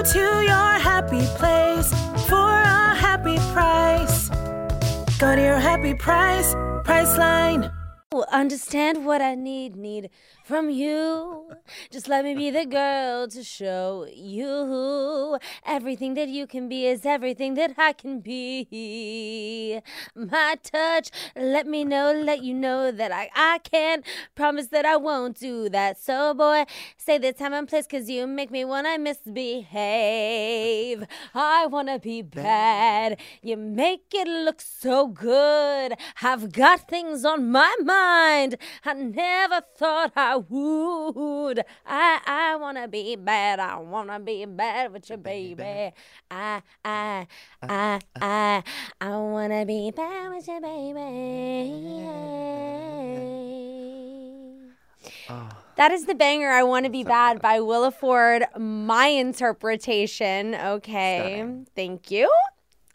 To your happy place for a happy price. Go to your happy price, Priceline. Understand what I need, need from you. Just let me be the girl to show you everything that you can be is everything that I can be. My touch, let me know, let you know that I, I can't promise that I won't do that. So, boy, say the time and place, cause you make me wanna misbehave. I wanna be bad. You make it look so good. I've got things on my mind I never thought I would. I I wanna be bad. I wanna be bad with you, baby. I I I I I wanna be bad with you, baby. That is the banger I Want to Be Bad by Willa Ford. My interpretation. Okay. Thank you.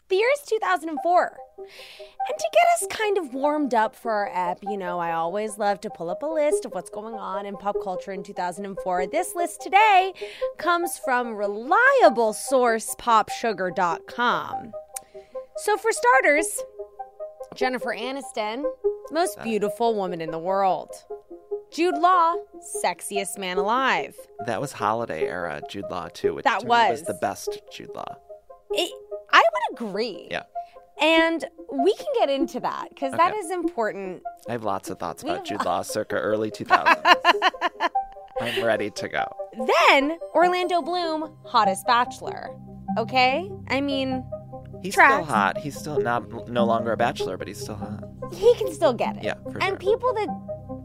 The year is 2004. And to get us kind of warmed up for our app, you know, I always love to pull up a list of what's going on in pop culture in 2004. This list today comes from reliable source popsugar.com. So, for starters, Jennifer Aniston, most beautiful woman in the world. Jude Law, sexiest man alive. That was holiday era Jude Law too, which That was was. the best Jude Law. It, I would agree. Yeah. And we can get into that because that Okay. is important. I have lots of thoughts We about Jude Law circa early 2000s. I'm ready to go. Then Orlando Bloom, hottest bachelor. Okay? I mean, He's still hot. He's still not no longer a bachelor, but he's still hot. he can still get it. Yeah, and sure. people that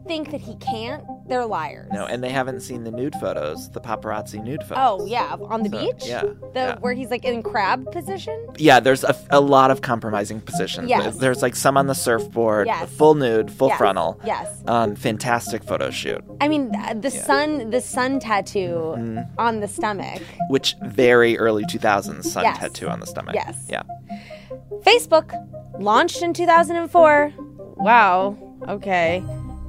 think that he can't, they're liars. No, and they haven't seen the nude photos, the paparazzi nude photos. Oh, yeah, on the So, beach? yeah, The yeah. where he's like in crab position? Yeah, there's a, a lot of compromising positions. Yes. There's like some on the surfboard, Yes. full nude, full Yes, frontal. yes. Um, fantastic photo shoot, I mean, th- the sun, the sun tattoo Mm-hmm. on the stomach. which very early 2000s sun Yes. tattoo on the stomach. Yes. Yeah. Facebook launched in 2004. Wow. Okay.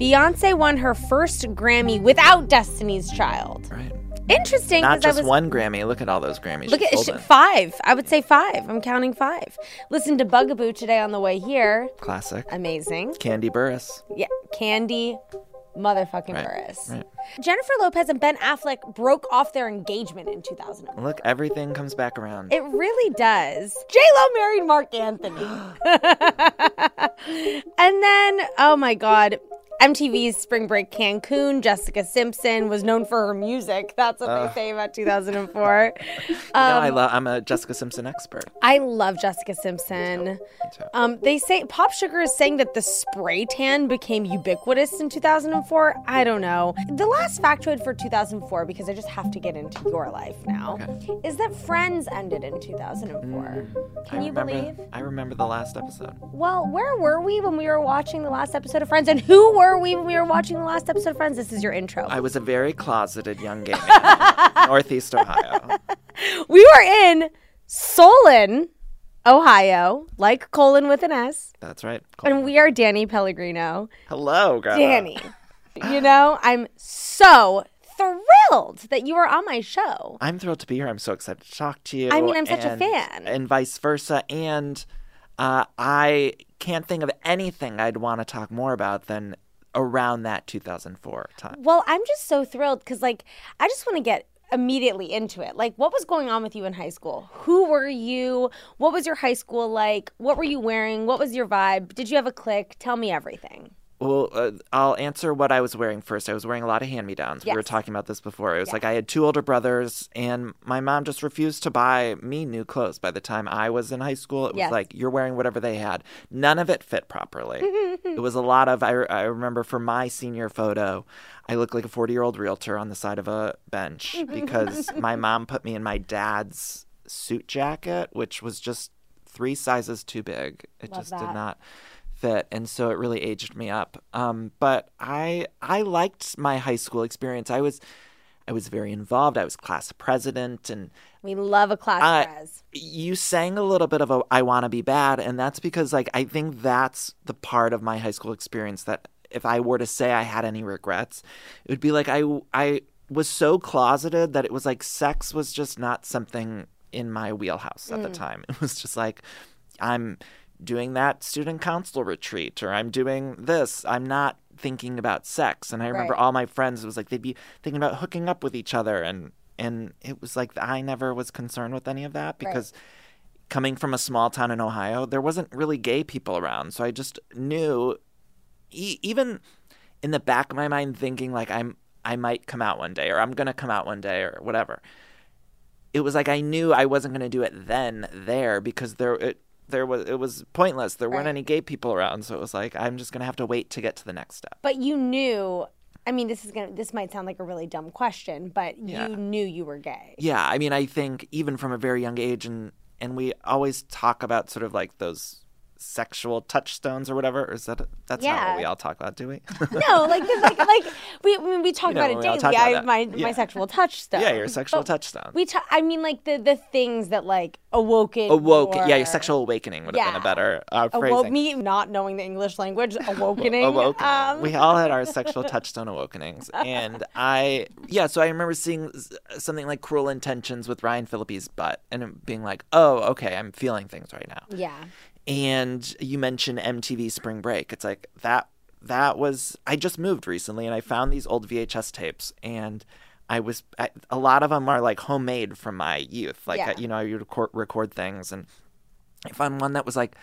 Beyonce won her first Grammy without Destiny's Child. Right. Interesting. Not just was, one Grammy. Look at all those Grammys. Look at sh- holding. five. I would say five. I'm counting five. Listen to Bugaboo today on the way here. Classic. Amazing. Kandi Burruss. Yeah. Kandi motherfucking Right, Burruss. right. Jennifer Lopez and Ben Affleck broke off their engagement in 2000. Look, everything comes back around. It really does. J Lo married Marc Anthony, and then oh my god, MTV's Spring Break Cancun. Jessica Simpson was known for her music. That's what they say about 2004. You know, I Um, love. I'm a Jessica Simpson expert. I love Jessica Simpson. Me too. Um, they say Pop Sugar is saying that the spray tan became ubiquitous in 2004. I don't know. The last factoid for 2004, because I just have to get into your life now, is that Friends ended in 2004. Can I you remember, believe? I remember the last episode. Well, where were we when we were watching the last episode of Friends? And who were we we were watching the last episode of Friends? This is your intro. I was a very closeted young gay man, Northeast Ohio. we were in Solon, Ohio, like colon with an S. That's right. And we are Danny Pellegrino. Hello, Grandma. Danny. you know, I'm so thrilled that you are on my show. I'm thrilled to be here. I'm so excited to talk to you. I mean, I'm such a fan. And vice versa. And uh, I can't think of anything I'd want to talk more about than around that 2004 time. Well, I'm just so thrilled because, like, I just want to get immediately into it. Like, what was going on with you in high school? Who were you? What was your high school like? What were you wearing? What was your vibe? Did you have a clique? Tell me everything. Well, uh, I'll answer what I was wearing first. I was wearing a lot of hand me downs. We were talking about this before. It was like I had two older brothers, and my mom just refused to buy me new clothes. By the time I was in high school, it was Yes. like, you're wearing whatever they had. None of it fit properly. it was a lot of, I, I remember for my senior photo, I looked like a 40 year old realtor on the side of a bench because my mom put me in my dad's suit jacket, which was just three sizes too big. It Love just that. did not fit, and so it really aged me up. Um, but I I liked my high school experience. I was I was very involved. I was class president, and We love a class Uh, prez. you sang a little bit of a I want to be bad, and that's because like I think that's the part of my high school experience that if I were to say I had any regrets, it would be like I I was so closeted that it was like sex was just not something in my wheelhouse at the time. It was just like I'm doing that student council retreat or I'm doing this. I'm not thinking about sex. And I remember Right. all my friends it was like they'd be thinking about hooking up with each other and and it was like I never was concerned with any of that because coming from a small town in Ohio, there wasn't really gay people around. So I just knew e- even in the back of my mind thinking like I'm I might come out one day or I'm going to come out one day or whatever. It was like I knew I wasn't going to do it then there because there it there was it was pointless. There weren't Right. any gay people around, so it was like I'm just going to have to wait to get to the next step. But you knew. I mean, this is gonna. This might sound like a really dumb question, but Yeah. you knew you were gay. Yeah, I mean, I think even from a very young age, and and we always talk about sort of like those sexual touchstones or whatever. Or is that that's not what we all talk about, do we? No, like like like we when we talk You know, about it daily. I about my Yeah. my sexual touchstone. yeah, your sexual But touchstone. We I mean, like the the things that like awoken. Awoke, yeah, your- your sexual awakening would have been a better uh, Awoke me not knowing the English language. Awakening. Awokening. Um, we all had our sexual touchstone awakenings, and I, yeah. So I remember seeing something like "Cruel Intentions" with Ryan Phillippe's butt, and being like, "Oh, okay, I'm feeling things right now." yeah. And you mentioned MTV Spring Break. It's like that. That was I just moved recently, and I found these old VHS tapes, and I was I, a lot of them are like homemade from my youth. Like Yeah. Uh, you know, I would record, record things, and I found one that was like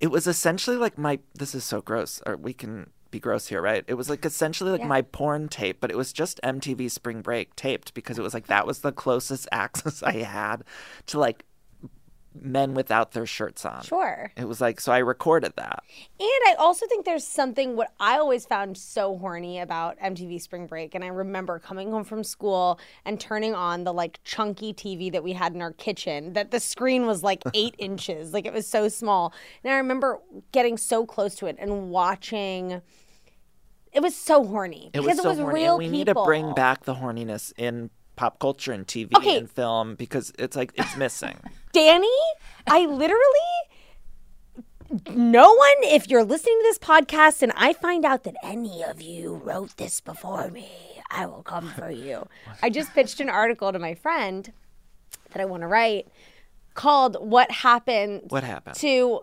it was essentially like my this is so gross or we can be gross here right it was like essentially like Yeah. my porn tape but it was just mtv spring break taped because it was like that was the closest access i had to like men without their shirts on Sure. it was like so i recorded that And I also think there's something what I always found so horny about MTV Spring Break. And I remember coming home from school and turning on the like chunky TV that we had in our kitchen, that the screen was like eight inches, like it was so small. And I remember getting so close to it and watching. It was so horny it because was so it was horny real and we need to bring back the horniness in pop culture and tv Okay. and film because it's like it's missing Danny, I literally, no one, if you're listening to this podcast and I find out that any of you wrote this before me, I will come for you. I just pitched an article to my friend that I want to write called What Happened what happened to,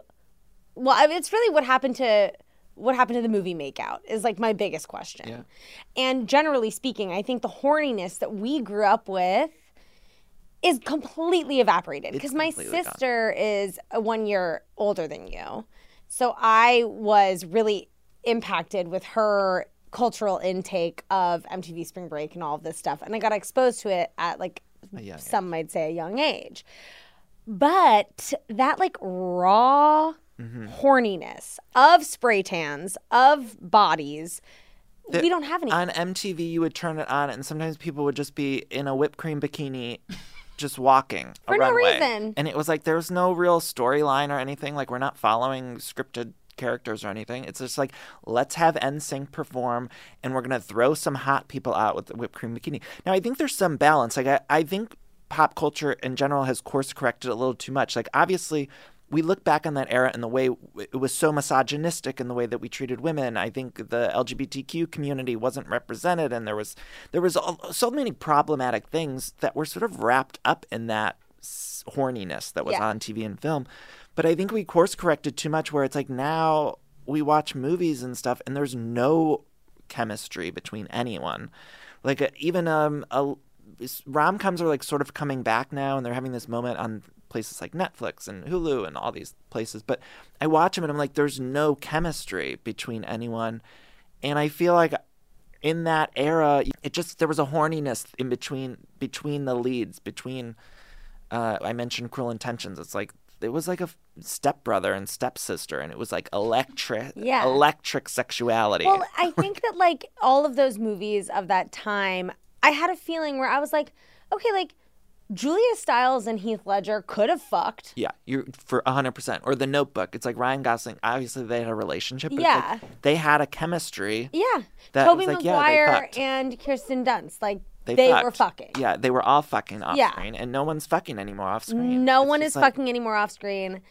well, I mean, it's really what happened to. What happened to the movie makeout is like my biggest question. Yeah. And generally speaking, I think the horniness that we grew up with is completely evaporated because my completely gone. sister is one year older than you. So I was really impacted with her cultural intake of MTV Spring Break and all of this stuff. And I got exposed to it at like some might say a young age. But that like raw Mm-hmm. horniness of spray tans, of bodies, we don't have any. on MTV, you would turn it on, and sometimes people would just be in a whipped cream bikini, just walking a For no runway. reason. And it was like there was no real storyline or anything. Like we're not following scripted characters or anything. It's just like let's have NSYNC perform, and we're gonna throw some hot people out with the whipped cream bikini. Now I think there's some balance. Like I, I think pop culture in general has course corrected a little too much. Like obviously we look back on that era and the way it was so misogynistic in the way that we treated women. I think the LGBTQ community wasn't represented, and there was there was all, so many problematic things that were sort of wrapped up in that horniness that was Yeah. on TV and film. But I think we course corrected too much, where it's like now we watch movies and stuff, and there's no chemistry between anyone. Like uh, even um a rom coms are like sort of coming back now, and they're having this moment on places like Netflix and Hulu and all these places. But I watch them and I'm like, there's no chemistry between anyone, and I feel like in that era, it just there was a horniness in between between the leads between. Uh, I mentioned Cruel Intentions. It's like it was like a stepbrother and stepsister, and it was like electric, Yeah. electric sexuality. Well, I think that like all of those movies of that time, I had a feeling where I was like, okay, like Julia Stiles and Heath Ledger could have fucked. Yeah, you're for hundred percent. Or the Notebook. It's like Ryan Gosling. Obviously, they had a relationship. But Yeah. like they had a chemistry. Yeah. That Tobey like, yeah, Maguire fucked. and Kirsten Dunst. Like they, They, were fucking. Yeah, they were all fucking off Yeah. screen, and no one's fucking anymore off screen. No It's one is like- fucking anymore off screen.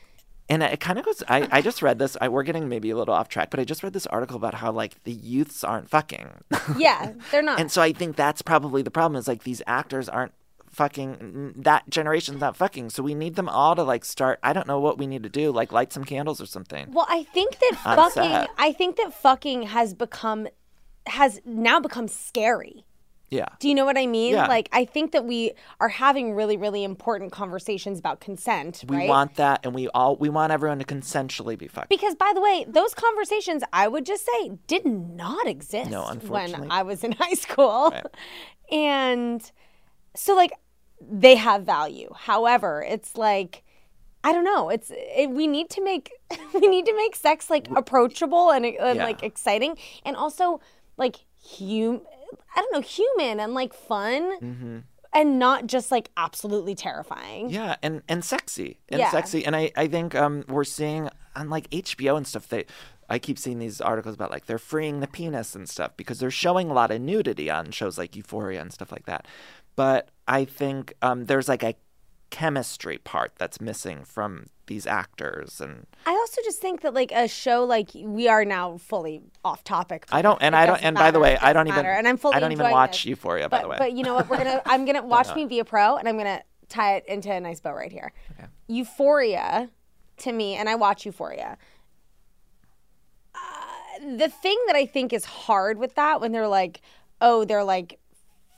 And it kind of goes. I, I just read this. I, we're getting maybe a little off track, but I just read this article about how like the youths aren't fucking. Yeah, they're not. and so I think that's probably the problem. Is like these actors aren't fucking. That generation's not fucking. So we need them all to like start. I don't know what we need to do. Like light some candles or something. well, I think that fucking set. I think that fucking has become has now become scary. Yeah. Do you know what I mean? Yeah. Like I think that we are having really really important conversations about consent, We right? want that, and we all we want everyone to consensually be fucked. Because by the way, those conversations I would just say did not exist No, unfortunately. when. I was in high school. Right. And so like they have value. However, it's like I don't know. It's it, we need to make we need to make sex like approachable and, and Yeah. like exciting and also like hum I don't know, human and like fun. And not just like absolutely terrifying. Mm-hmm. Yeah, and and sexy and Yeah. sexy, and I I think um we're seeing on like HBO and stuff they. I keep seeing these articles about like they're freeing the penis and stuff because they're showing a lot of nudity on shows like Euphoria and stuff like that. But I think um, there's like a chemistry part that's missing from these actors, and I also just think that like a show like we are now fully off topic. I don't, and I don't, and by the way, I don't doesn't even, and I'm fully I don't even watch it. Euphoria, by But the way. but you know what? We're gonna I'm gonna watch me be a pro, and I'm gonna tie it into a nice bow right here. Okay. Euphoria, to me, and I watch Euphoria. Uh, the thing that I think is hard with that when they're like, oh, they're like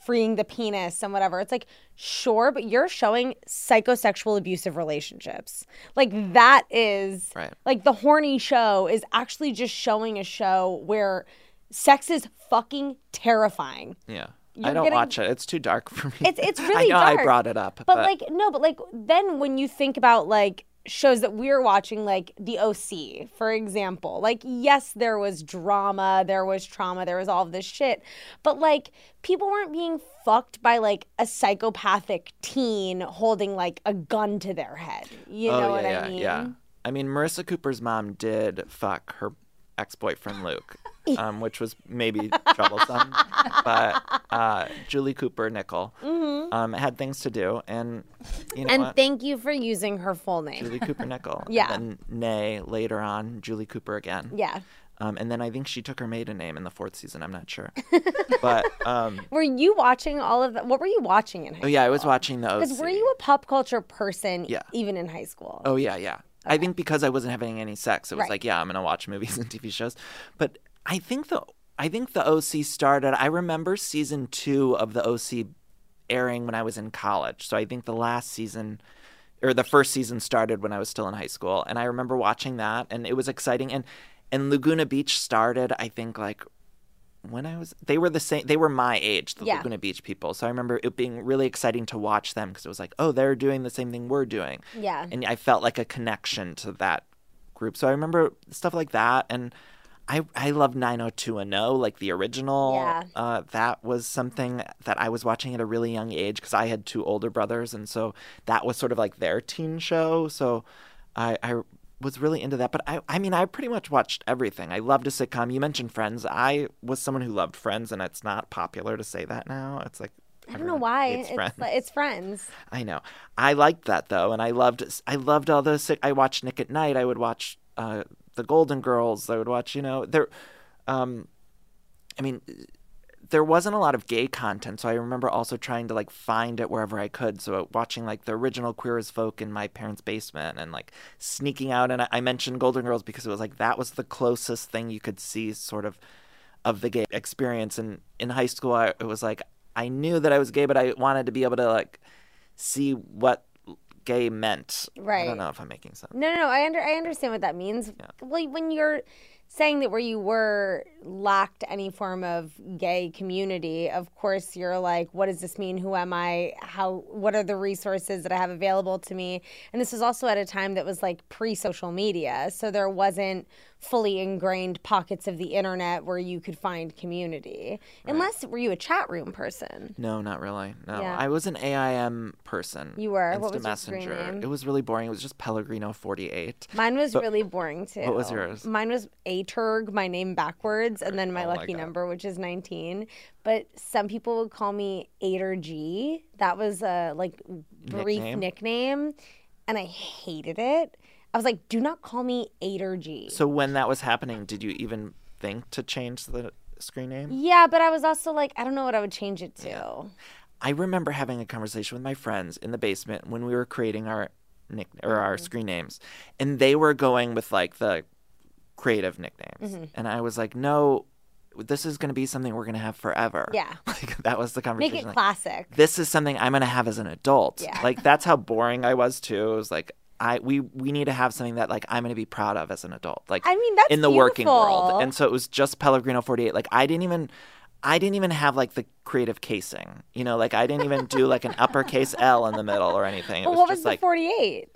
freeing the penis and whatever. It's like, sure, but you're showing psychosexual abusive relationships. Like that is Right. like the horny show is actually just showing a show where sex is fucking terrifying. yeah, you're I don't getting- watch it. It's too dark for me. It's it's really I know dark. I brought it up, But, like no, but like then when you think about like shows that we're watching like The OC, for example. Like yes, there was drama, there was trauma, there was all of this shit. But like people weren't being fucked by like a psychopathic teen holding like a gun to their head. You oh know yeah, what yeah, I mean? yeah. I mean, Marissa Cooper's mom did fuck her ex-boyfriend Luke, um, which was maybe troublesome. but uh, Julie Cooper Nichol um, had things to do, and you know Mm-hmm. And what? thank you for using her full name. Julie Cooper Nichol. Yeah. And then Nay later on, Julie Cooper again. yeah. Um, and then I think she took her maiden name in the fourth season. I'm not sure. but um, Were you watching all of that? What were you watching in high school? oh yeah, I was watching those. Because were you a pop culture person Yeah. even in high school? Oh yeah, yeah. I think because I wasn't having any sex, it was Right. like, yeah, I'm gonna watch movies and TV shows. But I think the I think the OC started. I remember season two of the OC airing when I was in college. So I think the last season or the first season started when I was still in high school, and I remember watching that, and it was exciting. And and Laguna Beach started, I think, like when I was. They were the same. They were my age, the Yeah. Laguna Beach people. So I remember it being really exciting to watch them because it was like, oh, they're doing the same thing we're doing Yeah. and I felt like a connection to that group. So I remember stuff like that, and I I love 90210, like the original. Yeah. Uh, that was something that I was watching at a really young age because I had two older brothers, and so that was sort of like their teen show. So I I was really into that. But I I mean I pretty much watched everything. I loved a sitcom. You mentioned Friends. I was someone who loved Friends, and it's not popular to say that now. It's like. I don't know why. It's It's Friends. it's friends. I know. I liked that though, and I loved. I loved all those. I watched Nick at Night. I would watch uh, the Golden Girls. I would watch. You know, there. Um, I mean, there wasn't a lot of gay content, so I remember also trying to like find it wherever I could. So watching like the original Queer as Folk in my parents' basement, and like sneaking out. And I, mentioned Golden Girls because it was like that was the closest thing you could see, sort of, of the gay experience. And in high school, I, it was like I knew that I was gay, but I wanted to be able to like see what gay meant. Right. I don't know if I'm making sense. No, no, no. I under I understand what that means. Yeah. Well, when you're saying that where you were lacked any form of gay community, of course you're like, what does this mean? Who am I? How what are the resources that I have available to me? And this was also at a time that was like pre-social media. So there wasn't fully ingrained pockets of the internet where you could find community. Unless were you a chat room person? No, not really. No, Yeah. I was an AIM person. You were? Instant What was your name? It was really boring. It was just Pellegrino forty eight. Mine was really boring too. what was yours? Mine was Aterg, my name backwards, and then my Oh lucky God. number, which is 19. But some people would call me Ater G. That was a like brief Nickname? nickname, and I hated it. I was like, do not call me Ater G. So when that was happening, did you even think to change the screen name? yeah, but I was also like, I don't know what I would change it to. I remember having a conversation with my friends in the basement when we were creating our nick or Mm-hmm. our screen names, and they were going with like the creative nicknames, Mm-hmm. and I was like, no. This is going to be something we're going to have forever. Yeah. Like that was the conversation. Make it like, classic. this is something I'm gonna have as an adult. Yeah. Like that's how boring I was too. It was like I we we need to have something that like I'm gonna be proud of as an adult. Like I mean, that's in the working world. And so it was just Pellegrino 48. Like I didn't even I didn't even have like the creative casing. You know, like I didn't even do like an uppercase L in the middle or anything. It But was what just was the like 48?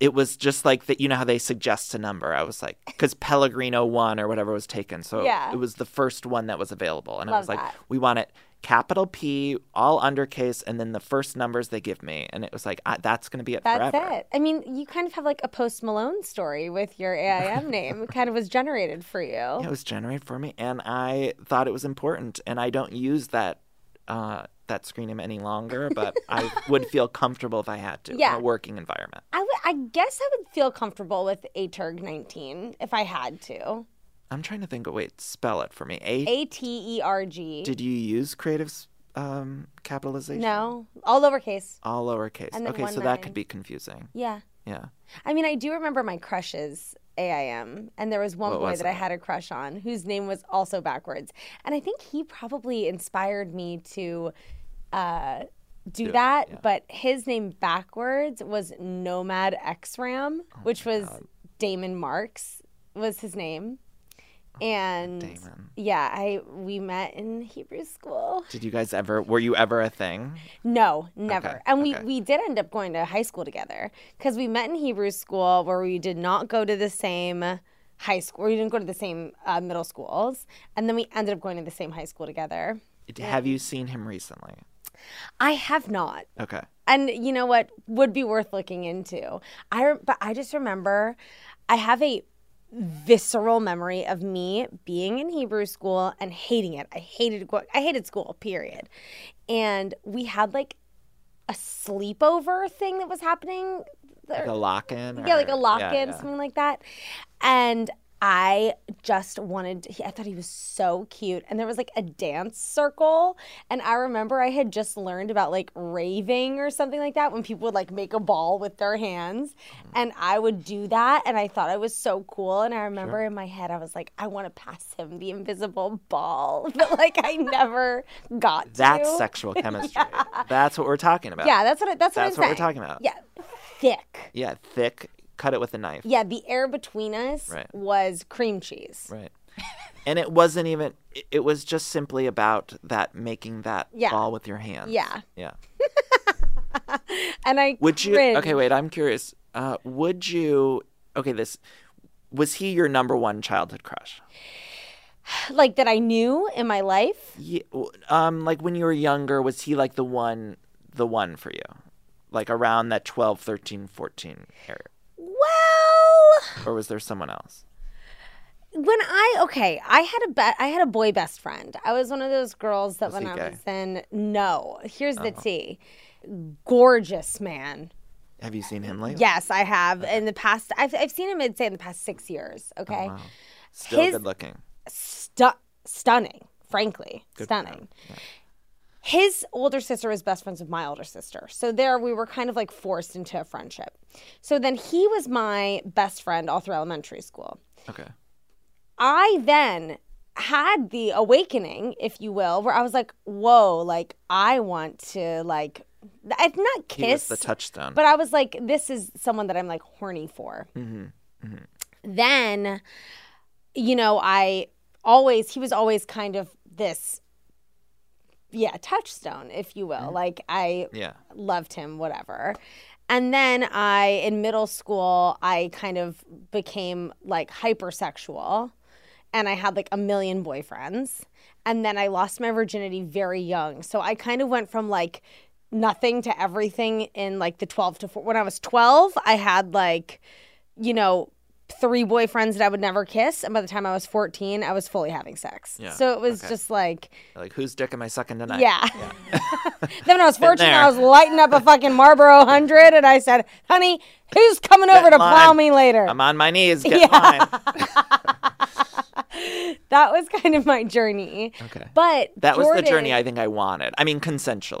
it was just like that. You know how they suggest a number. I was like, because Pellegrino one or whatever was taken, so Yeah. it was the first one that was available, and I was like, that. we want it capital P, all undercase, and then the first numbers they give me, and it was like I, that's going to be it That's forever. it. I mean, you kind of have like a Post Malone story with your AIM name. It kind of was generated for you. Yeah, it was generated for me, and I thought it was important, and I don't use that. Uh, that screen name any longer, but I would feel comfortable if I had to Yeah. in a working environment. I would- I guess I would feel comfortable with ATERG 19 if I had to. I'm trying to think. Oh, wait, spell it for me. A. A T E R G. Did you use creative um, capitalization? No, all lowercase. All lowercase. And then Okay, one so that nine. could be confusing. Yeah. Yeah. I mean, I do remember my crushes AIM, and there was one What boy was that I it? had a crush on whose name was also backwards, and I think he probably inspired me to uh, do it, that. yeah. But his name backwards was Nomad X Ram, Oh which was Damon Marks was his name, and Damon. yeah, I we met in Hebrew school. Did you guys ever? Were you ever a thing? No, never. Okay, and we, okay. we did end up going to high school together because we met in Hebrew school where we did not go to the same high school. We didn't go to the same uh, middle schools. And then we ended up going to the same high school together. Have you seen him recently? I have not. Okay. And you know what would be worth looking into. I but I just remember I have a visceral memory of me being in Hebrew school and hating it. I hated I hated school, period. And we had like a sleepover thing that was happening. Like a lock in? Yeah, like a lock in, something like that. And I just wanted, he, I thought he was so cute. And there was like a dance circle. And I remember I had just learned about like raving or something like that when people would like make a ball with their hands. And I would do that. And I thought I was so cool. And I remember in my head, I was like, I want to pass him the invisible ball. But like I never got to. That's sexual chemistry. That's what we're talking about. Yeah, that's what, that's what That's what we're talking about. Yeah. Thick. Yeah, thick. Cut it with a knife. Yeah, the air between us Right. was cream cheese. Right. And it wasn't even. it- was just simply about that making that Yeah. ball with your hands. Yeah. Yeah. And I Would you? Okay, wait. I'm curious. Uh, would you? Okay, this was he your number one childhood crush? like that I knew in my life. Yeah, um, like when you were younger, was he like the one, the one for you, like around that 12, 13, 14 area, or was there someone else? when I okay, I had a be- I had a boy best friend. I was one of those girls that Was when he I gay? was in no. Here's the uh-huh. tea. Gorgeous man. Have you seen him lately? Yes, I have in the past. I've I've seen him. I'd say in the past six years. Oh, okay, Wow. Still His- good looking. Stu- stunning. Frankly, stunning. His older sister was best friends with my older sister. So there we were kind of like forced into a friendship. So then he was my best friend all through elementary school. Okay. I then had the awakening, if you will, where I was like, whoa, like I want to like I've not kiss, the touchstone. but I was like, this is someone that I'm like horny for. Mm-hmm. Mm-hmm. Then you know, I always, he was always kind of this, yeah, touchstone, if you will. Mm-hmm. Like, I Yeah. loved him, whatever. And then I, in middle school, I kind of became like hypersexual and I had like a million boyfriends. And then I lost my virginity very young. So I kind of went from like nothing to everything in like the 12 to 4. When I was 12, I had like, you know, three boyfriends that I would never kiss. And by the time I was 14, I was fully having sex. Yeah, So it was okay. just like, Like, whose dick am I sucking tonight? yeah. then when I was 14. I was lighting up a fucking Marlboro 100 and I said, honey, who's coming over Get to plow me later? I'm on my knees. Get mine. that was kind of my journey. Okay. But That was the journey I think I wanted. I mean, consensually.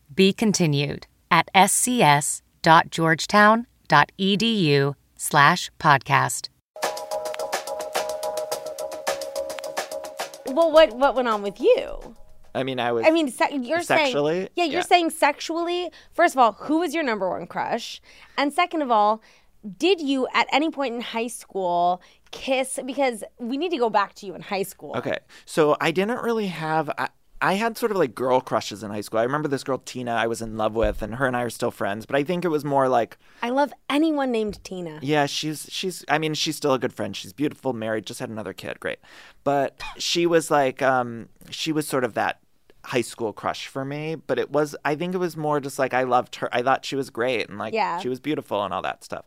Be continued at scs.georgetown.edu slash podcast. Well, what what went on with you? I mean, I was. I mean, se- you're Sexually? saying yeah, you're Yeah. saying sexually. First of all, who was your number one crush? And second of all, did you at any point in high school kiss? Because we need to go back to you in high school. Okay. So I didn't really have. I, I had sort of like girl crushes in high school. I remember this girl, Tina, I was in love with, and her and I are still friends. But I think it was more like, I love anyone named Tina. yeah, she's, she's, I mean, she's still a good friend. She's beautiful, married, just had another kid. Great. But she was like, um, she was sort of that high school crush for me. But it was, I think it was more just like I loved her. I thought she was great and like Yeah. she was beautiful and all that stuff.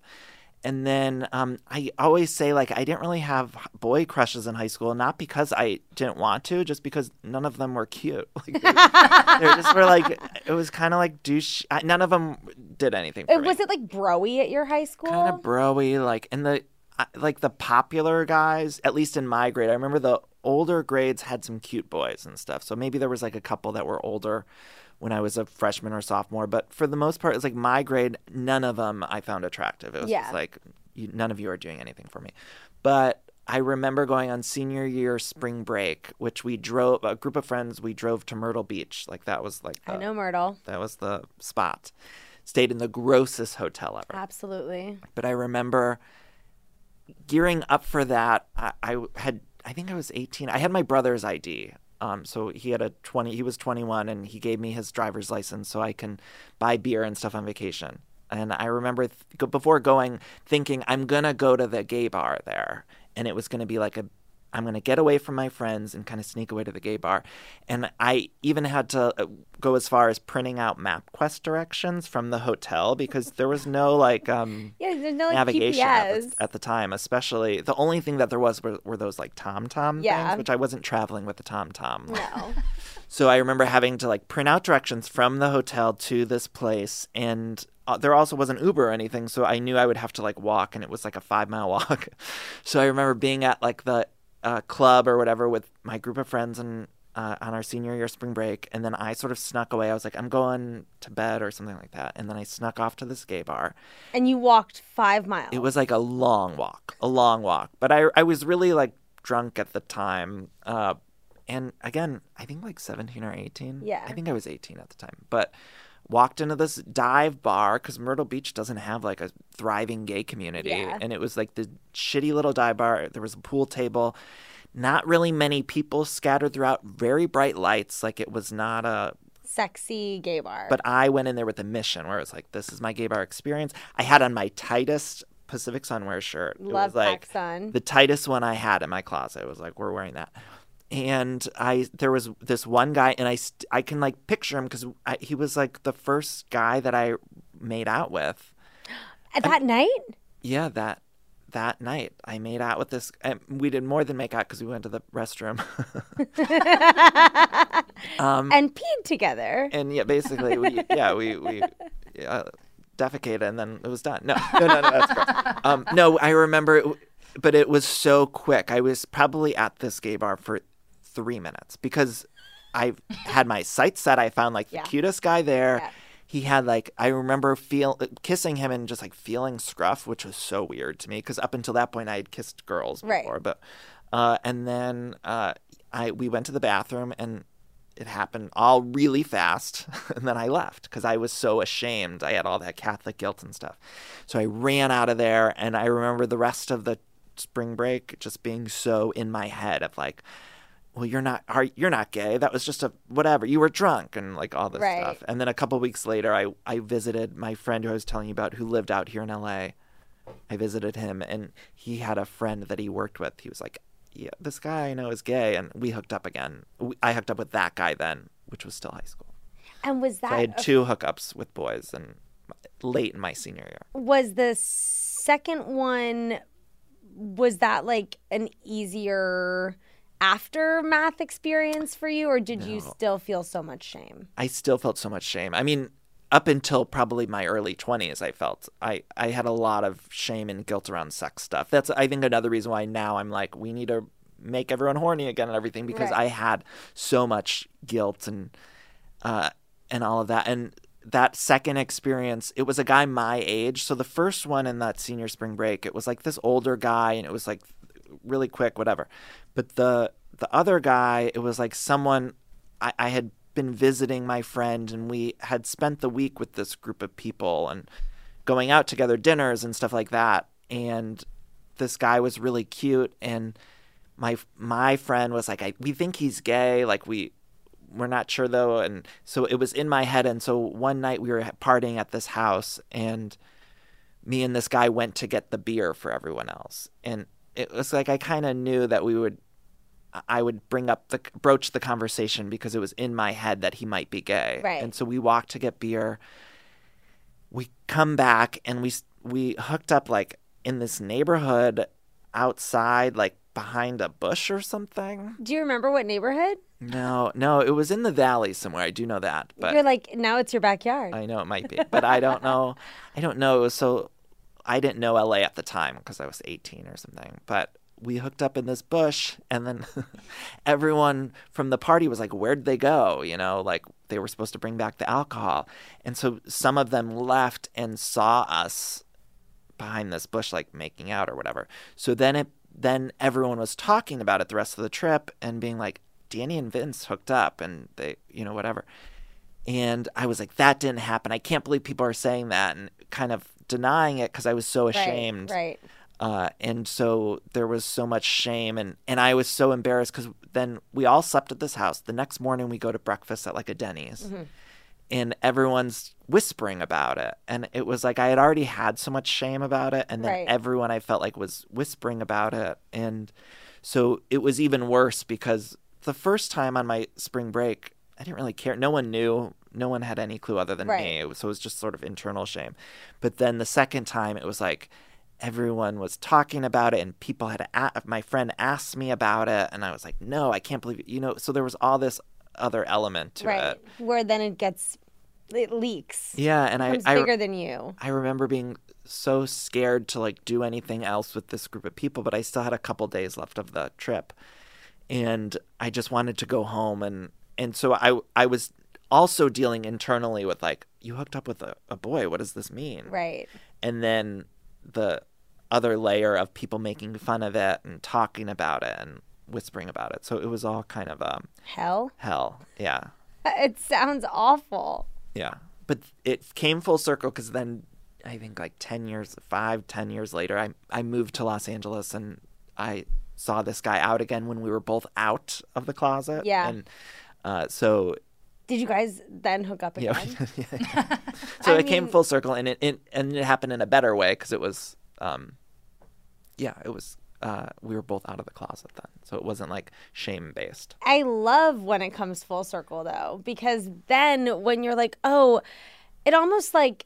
And then um, I always say like I didn't really have boy crushes in high school, not because I didn't want to, just because none of them were cute. Like, they, they just were like it was kind of like douche. I- None of them did anything. For Uh, Was it like broy at your high school? kind of broy? Like and the like the popular guys, at least in my grade, I remember the older grades had some cute boys and stuff. So maybe there was like a couple that were older when I was a freshman or sophomore. But for the most part, it's like my grade, none of them I found attractive. It was Yeah. like you, none of you are doing anything for me. But I remember going on senior year spring break, which we drove a group of friends. We drove to Myrtle Beach, like that was like I know Myrtle. that was the spot. Stayed in the grossest hotel ever. Absolutely. But I remember gearing up for that. I, I had, I think I was 18. I had my brother's ID. Um, so he had a 20, he was 21 and he gave me his driver's license so I can buy beer and stuff on vacation. And I remember th- before going thinking I'm going to go to the gay bar there and it was going to be like a I'm going to get away from my friends and kind of sneak away to the gay bar. And I even had to uh, go as far as printing out MapQuest directions from the hotel because there was no like um Yeah, there's no like navigation at the, at the time, especially the only thing that there was were, were those like Tom Tom Yeah. things, which I wasn't traveling with the Tom Tom. No. So I remember having to like print out directions from the hotel to this place, and uh, there also wasn't Uber or anything, so I knew I would have to like walk, and it was like a five mile walk. so I remember being at like the uh, club or whatever with my group of friends and. Uh, on our senior year spring break, and then I sort of snuck away. I was like, I'm going to bed or something like that. And then I snuck off to this gay bar, and you walked five miles. it was like a long walk, a long walk. But I I was really like drunk at the time. Uh, and again, I think like 17 or 18. Yeah. I think I was 18 at the time. But walked into this dive bar because Myrtle Beach doesn't have like a thriving gay community. Yeah. And it was like the shitty little dive bar. There was a pool table. Not really many people scattered throughout. Very bright lights. Like it was not a sexy gay bar. But I went in there with a mission where it was like, this is my gay bar experience. I had on my tightest Pacific Sunwear shirt. it Love was like PacSun. the tightest one I had in my closet. It was like, we're wearing that. And I, there was this one guy, and I, st- I can like picture him because he was like the first guy that I made out with. At that night? Yeah, that that night I made out with this. And we did more than make out because we went to the restroom. and peed together. and yeah, basically, we yeah we we uh, defecated and then it was done. No, no, no, no that's. Um, no, I remember, it, but it was so quick. I was probably at this gay bar for three minutes because I had my sights set. I found like the Yeah. cutest guy there. Yeah. He had like I remember feel kissing him and just like feeling scruff, which was so weird to me because up until that point I had kissed girls Right. before, but uh, and then uh, I we went to the bathroom and it happened all really fast and then i left because i was so ashamed i had all that catholic guilt and stuff so i ran out of there and i remember the rest of the spring break just being so in my head of like well you're not are you're not gay. That was just a whatever. You were drunk and like all this Right. stuff. And then a couple weeks later i i visited my friend who i was telling you about who lived out here in la i visited him and he had a friend that he worked with. He was like yeah this guy i know is gay. And we hooked up again. I hooked up with that guy then which was still high school. And was that so i had two hookups with boys and late in my senior year. Was the second one was that like an easier aftermath experience for you or did you still feel so much shame? I still felt so much shame. I mean, up until probably my early 20s, I felt I, I had a lot of shame and guilt around sex stuff. That's, I think, another reason why now I'm like, we need to make everyone horny again and everything because Right. I had so much guilt and, uh, and all of that. And that second experience, it was a guy my age. So the first one in that senior spring break, it was like this older guy and it was like really quick, whatever. But the the other guy, it was like someone I, I had been visiting my friend and we had spent the week with this group of people and going out together dinners and stuff like that. And this guy was really cute and my my friend was like, I, we think he's gay. Like we we're not sure though. And so it was in my head. And so one night we were partying at this house and me and this guy went to get the beer for everyone else. And it was like I kind of knew that we would I would bring up the broach the conversation because it was in my head that he might be gay. Right. And so we walked to get beer. We come back and we we hooked up like in this neighborhood outside like behind a bush or something. Do you remember what neighborhood? No, no, it was in the valley somewhere. I do know that. But You're like now it's your backyard. I know it might be, but I don't know. I don't know. It was so I didn't know LA at the time because I was 18 or something. But we hooked up in this bush, and then everyone from the party was like, "Where'd they go?" You know, like they were supposed to bring back the alcohol, and so some of them left and saw us behind this bush, like making out or whatever. So then it then everyone was talking about it the rest of the trip and being like, Danny and Vince hooked up, and they, you know, whatever. And I was like, that didn't happen. I can't believe people are saying that and kind of denying it because I was so ashamed. Right. Uh, and so there was so much shame, and, and I was so embarrassed because then we all slept at this house. The next morning, we go to breakfast at like a Denny's, Mm-hmm. and everyone's whispering about it. And it was like I had already had so much shame about it, and then Right. everyone I felt like was whispering about it. And so it was even worse because the first time on my spring break, I didn't really care. No one knew. No one had any clue other than Right. me. It was- So it was just sort of internal shame. But then the second time, it was like everyone was talking about it, and people had a- my friend asked me about it, and I was like, no, I can't believe it. You know. So there was all this other element to Right. it. Where then it gets it leaks. Yeah, and I, I bigger than you. I remember being so scared to like do anything else with this group of people, but I still had a couple days left of the trip. And I just wanted to go home and and so I I was also dealing internally with like you hooked up with a, a boy, what does this mean? Right. And then the other layer of people making fun of it and talking about it and whispering about it. So it was all kind of um Hell. hell. Yeah. It sounds awful. Yeah. But it came full circle because then I think like 10 years, five, 10 years later, I, I moved to Los Angeles and I saw this guy out again when we were both out of the closet. Yeah. And uh, so Did you guys then hook up again? Yeah. so I it came full circle, and it, it and it happened in a better way because it was, um, yeah, it was. Uh, we were both out of the closet then, so it wasn't like shame based. I love when it comes full circle though, because then when you're like, oh, it almost like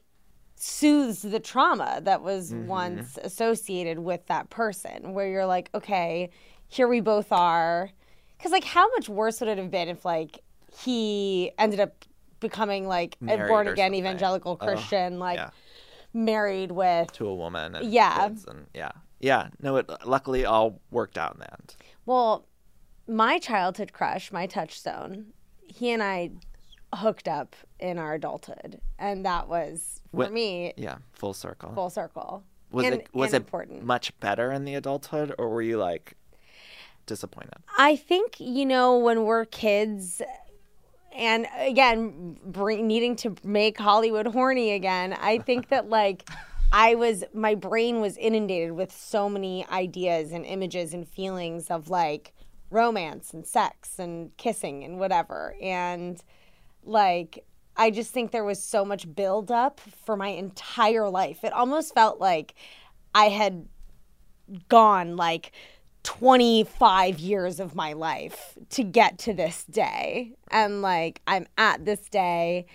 soothes the trauma that was Mm-hmm. once associated with that person, where you're like, okay, here we both are. Because, like, how much worse would it have been if, like, he ended up becoming like a born again evangelical Oh, Christian, like yeah. married with To a woman. And Yeah. kids and yeah, yeah. No, it luckily all worked out in the end. Well, my childhood crush, my touchstone, he and I hooked up in our adulthood, and that was for Wh- me Yeah, full circle. full circle. was and, it was it important? much better in the adulthood, or were you like disappointed? I think you know when we're kids, and again, bring, needing to make Hollywood horny again. I think that like. I was my brain was inundated with so many ideas and images and feelings of like romance and sex and kissing and whatever and like I just think there was so much buildup for my entire life. It almost felt like I had gone like 25 years of my life to get to this day. And like I'm at this day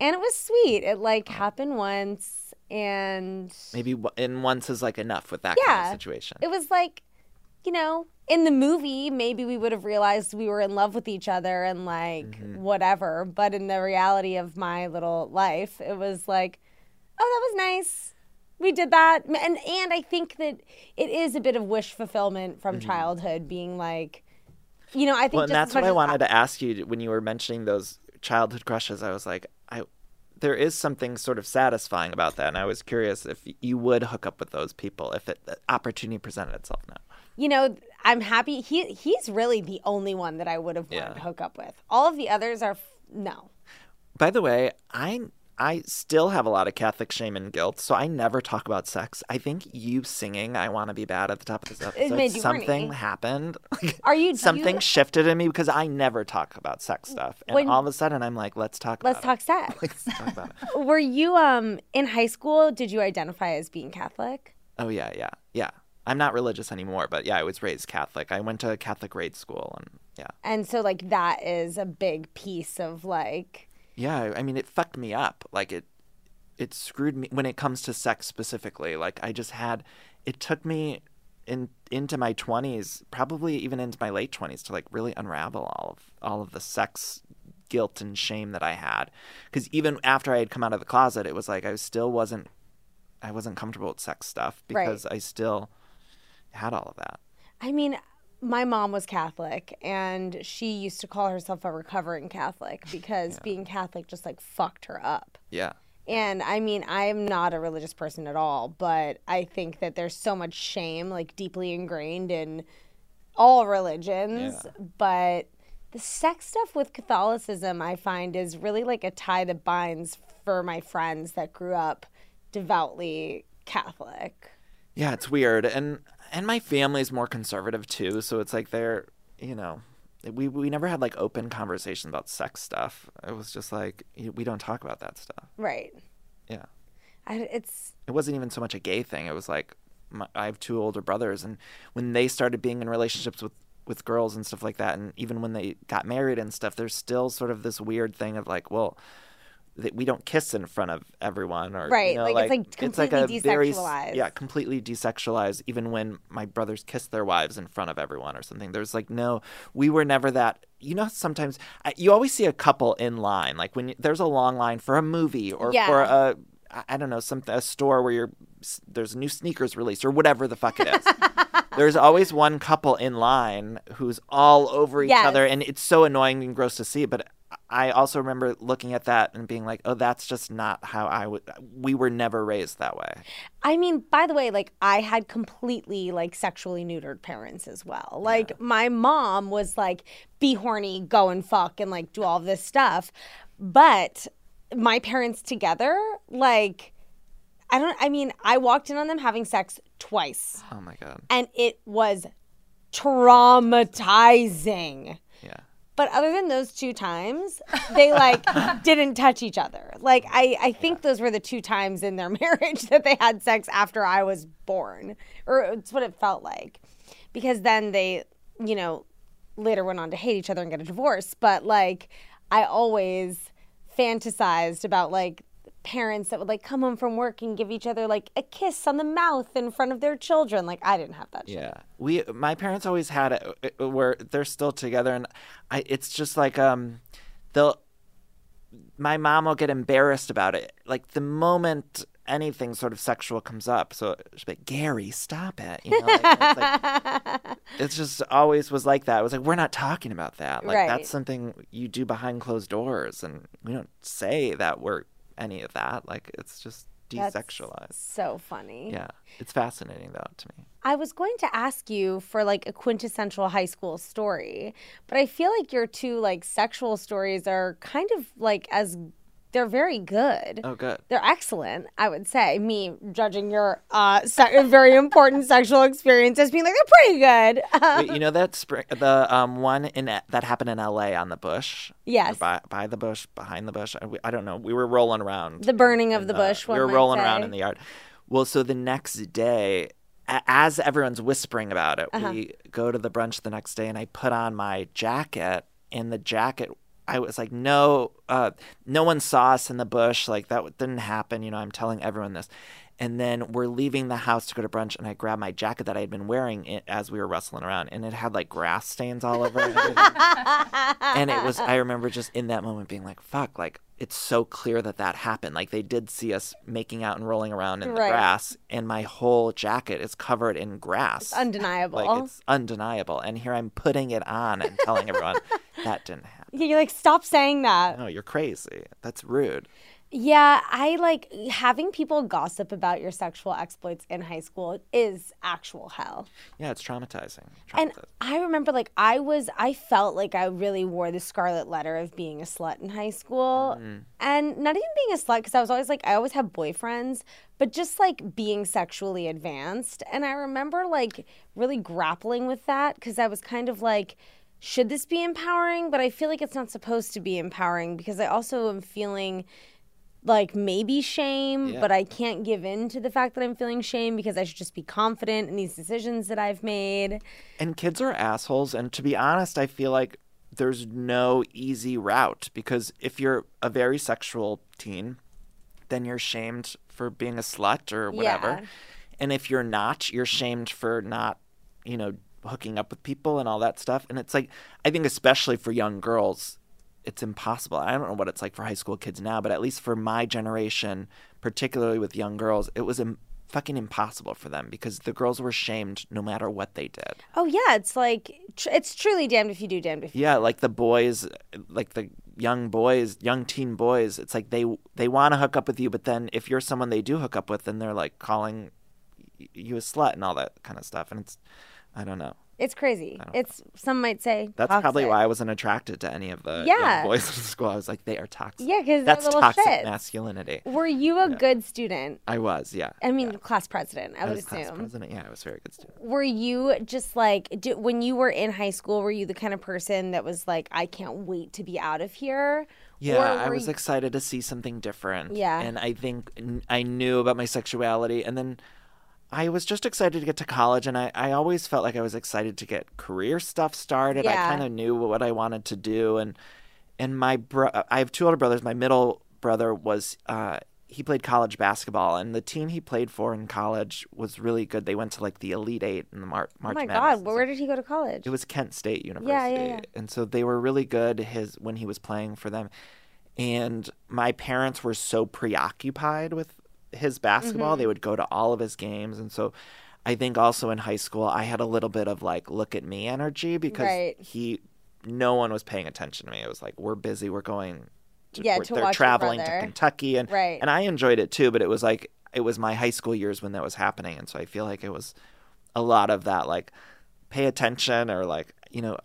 and it was sweet. It like happened once and Maybe in once is like enough with that kind of situation. it was like you know in the movie maybe we would have realized we were in love with each other and like mm-hmm. whatever but in the reality of my little life it was like oh that was nice we did that and and i think that it is a bit of wish fulfillment from mm-hmm. childhood being like you know i think well, and that's what I wanted to ask you when you were mentioning those childhood crushes. I was like, I there is something sort of satisfying about that, and I was curious if you would hook up with those people if it, the opportunity presented itself now. you know, I'm happy. He he's really the only one that I would have wanted Yeah. to hook up with. All of the others are f- no. By the way, I I still have a lot of Catholic shame and guilt, so I never talk about sex. I think you singing "I Want to Be Bad" at the top of this episode, you horny. something happened. Are you- something you- shifted in me because I never talk about sex stuff, and When- all of a sudden I'm like, let's talk. Let's about talk sex. It. Let's talk about it. Were you um in high school? Did you identify as being Catholic? Oh yeah, yeah, yeah. I'm not religious anymore, but yeah, I was raised Catholic. I went to a Catholic grade school, and yeah, And so like that is a big piece of like yeah. I mean, it fucked me up. Like it, it screwed me when it comes to sex specifically. Like I just had, it took me in into my 20s, probably even into my late 20s, to like really unravel all of all of the sex guilt and shame that I had. Because even after I had come out of the closet, it was like I still wasn't, I wasn't comfortable with sex stuff Right. because I still had all of that. I mean, my mom was Catholic and she used to call herself a recovering Catholic because being Catholic just like fucked her up. Yeah. And I mean, I'm not a religious person at all, but I think that there's so much shame, like deeply ingrained in all religions. Yeah. But the sex stuff with Catholicism, I find, is really like a tie that binds for my friends that grew up devoutly Catholic. Yeah, it's weird, and and my family's more conservative too, so it's like they're you know we we never had like open conversations about sex stuff. It was just like we don't talk about that stuff. Right. Yeah, I, it's it wasn't even so much a gay thing. It was like my, I have two older brothers, and when they started being in relationships with with girls and stuff like that, and even when they got married and stuff, there's still sort of this weird thing of like, well. That we don't kiss in front of everyone, or you Right, know, like, it's, like, it's like a completely very s- desexualized. yeah, completely desexualized even when my brothers kiss their wives in front of everyone or something there's like no we were never that you know sometimes I- you always see a couple in line like when you, there's a long line for a movie or Yeah. for a I don't know some a store where you're there's new sneakers released or whatever the fuck it is there's always one couple in line who's all over each Yes. other and it's so annoying and gross to see but I also remember looking at that and being like, "Oh, that's just not how I would. We were never raised that way." I mean, by the way, like I had completely like sexually neutered parents as well. Like my mom was like, be horny, go and fuck, and like do all this stuff. But my parents together, like, I don't, I mean, I walked in on them having sex twice Oh my god. and it was traumatizing. Yeah. But other than those two times, they like didn't touch each other. Like I, I think those were the two times in their marriage that they had sex after I was born, or it's what it felt like, because then they, you know, later went on to hate each other and get a divorce. But like, I always fantasized about like parents that would like come home from work and give each other like a kiss on the mouth in front of their children. Like I didn't have that. Shit. Yeah, we my parents always had it where they're still together, and I it's just like um, they'll my mom will get embarrassed about it. Like the moment anything sort of sexual comes up, so she's like, Gary, stop it. You know, like, it's, like, it's just always was like that. It was like we're not talking about that. Like Right. that's something you do behind closed doors, and we don't say that we're any of that. Like it's just That's desexualized. So funny. Yeah, it's fascinating though to me. I was going to ask you for like a quintessential high school story, but I feel like your two like sexual stories are kind of like as they're very good. Oh, good. They're excellent, I would say. Me judging your uh, se- very important sexual experiences, being like they're pretty good. Wait, you know that spring, the um one in that happened in L.A. on the bush. Yes. By, by the bush, behind the bush. I, I don't know. We were rolling around. The burning of in the bush, We were rolling around in the yard. Well, so the next day, a- as everyone's whispering about it, Uh-huh. we go to the brunch the next day, and I put on my jacket, and the jacket. I was like, no, uh, no one saw us in the bush. Like that didn't happen. You know, I'm telling everyone this. And then we're leaving the house to go to brunch, and I grabbed my jacket that I had been wearing it as we were wrestling around, and it had like grass stains all over it. and it was, I remember just in that moment being like, fuck, like it's so clear that that happened. Like they did see us making out and rolling around in the Right. grass, and my whole jacket is covered in grass. It's Undeniable. Like it's undeniable. And here I'm putting it on and telling everyone that didn't happen. Yeah, You're like, stop saying that. No, you're crazy. That's rude. Yeah, I like having people gossip about your sexual exploits in high school is actual hell. Yeah, it's traumatizing. And Traumatizing. I remember like I was I felt like I really wore the scarlet letter of being a slut in high school. Mm-hmm. And not even being a slut cuz I was always like I always have boyfriends, but just like being sexually advanced. And I remember like really grappling with that cuz I was kind of like should this be empowering? But I feel like it's not supposed to be empowering because I also am feeling like maybe shame, Yeah. but I can't give in to the fact that I'm feeling shame because I should just be confident in these decisions that I've made. And kids are assholes. And to be honest, I feel like there's no easy route because if you're a very sexual teen, then you're shamed for being a slut or whatever. Yeah. And if you're not, you're shamed for not, you know, hooking up with people and all that stuff. And it's like, I think, especially for young girls, it's impossible. I don't know what it's like for high school kids now, but at least for my generation, particularly with young girls, it was Im- fucking impossible for them because the girls were shamed no matter what they did. Oh yeah, it's like tr- it's truly damned if you do, damned if you. Yeah, like the boys, like the young boys, young teen boys. It's like they they want to hook up with you, but then if you're someone they do hook up with, then they're like calling you a slut and all that kind of stuff. And it's, I don't know. It's crazy. It's some might say That's probably why I wasn't attracted to any of the Yeah. boys in school. I was like, they are toxic. Yeah, 'cause they're that's little toxic shits. masculinity. Were you a good student? I was, yeah. I mean, class president. I, I would was class assume. president. Yeah, I was a very good student. Were you just like do, when you were in high school? Were you the kind of person that was like, I can't wait to be out of here? Yeah, I was you- excited to see something different. Yeah. And I think I knew about my sexuality. And then I was just excited to get to college. And I, I always felt like I was excited to get career stuff started. I kind of knew what I wanted to do. And and my bro- I have two older brothers. My middle brother was, uh, he played college basketball. And the team he played for in college was really good. They went to like the Elite Eight in the Mar- March Oh my Madness God, and where did he go to college? It was Kent State University. Yeah, yeah, yeah. And so they were really good his when he was playing for them. And my parents were so preoccupied with his basketball, Mm-hmm. they would go to all of his games. And so I think also in high school I had a little bit of like look at me energy because Right. he no one was paying attention to me. It was like we're busy, we're going to, Yeah, we're- to they're traveling to. Kentucky and Right. and I enjoyed it too, but it was like it was my high school years when that was happening and so I feel like it was a lot of that like pay attention or like you know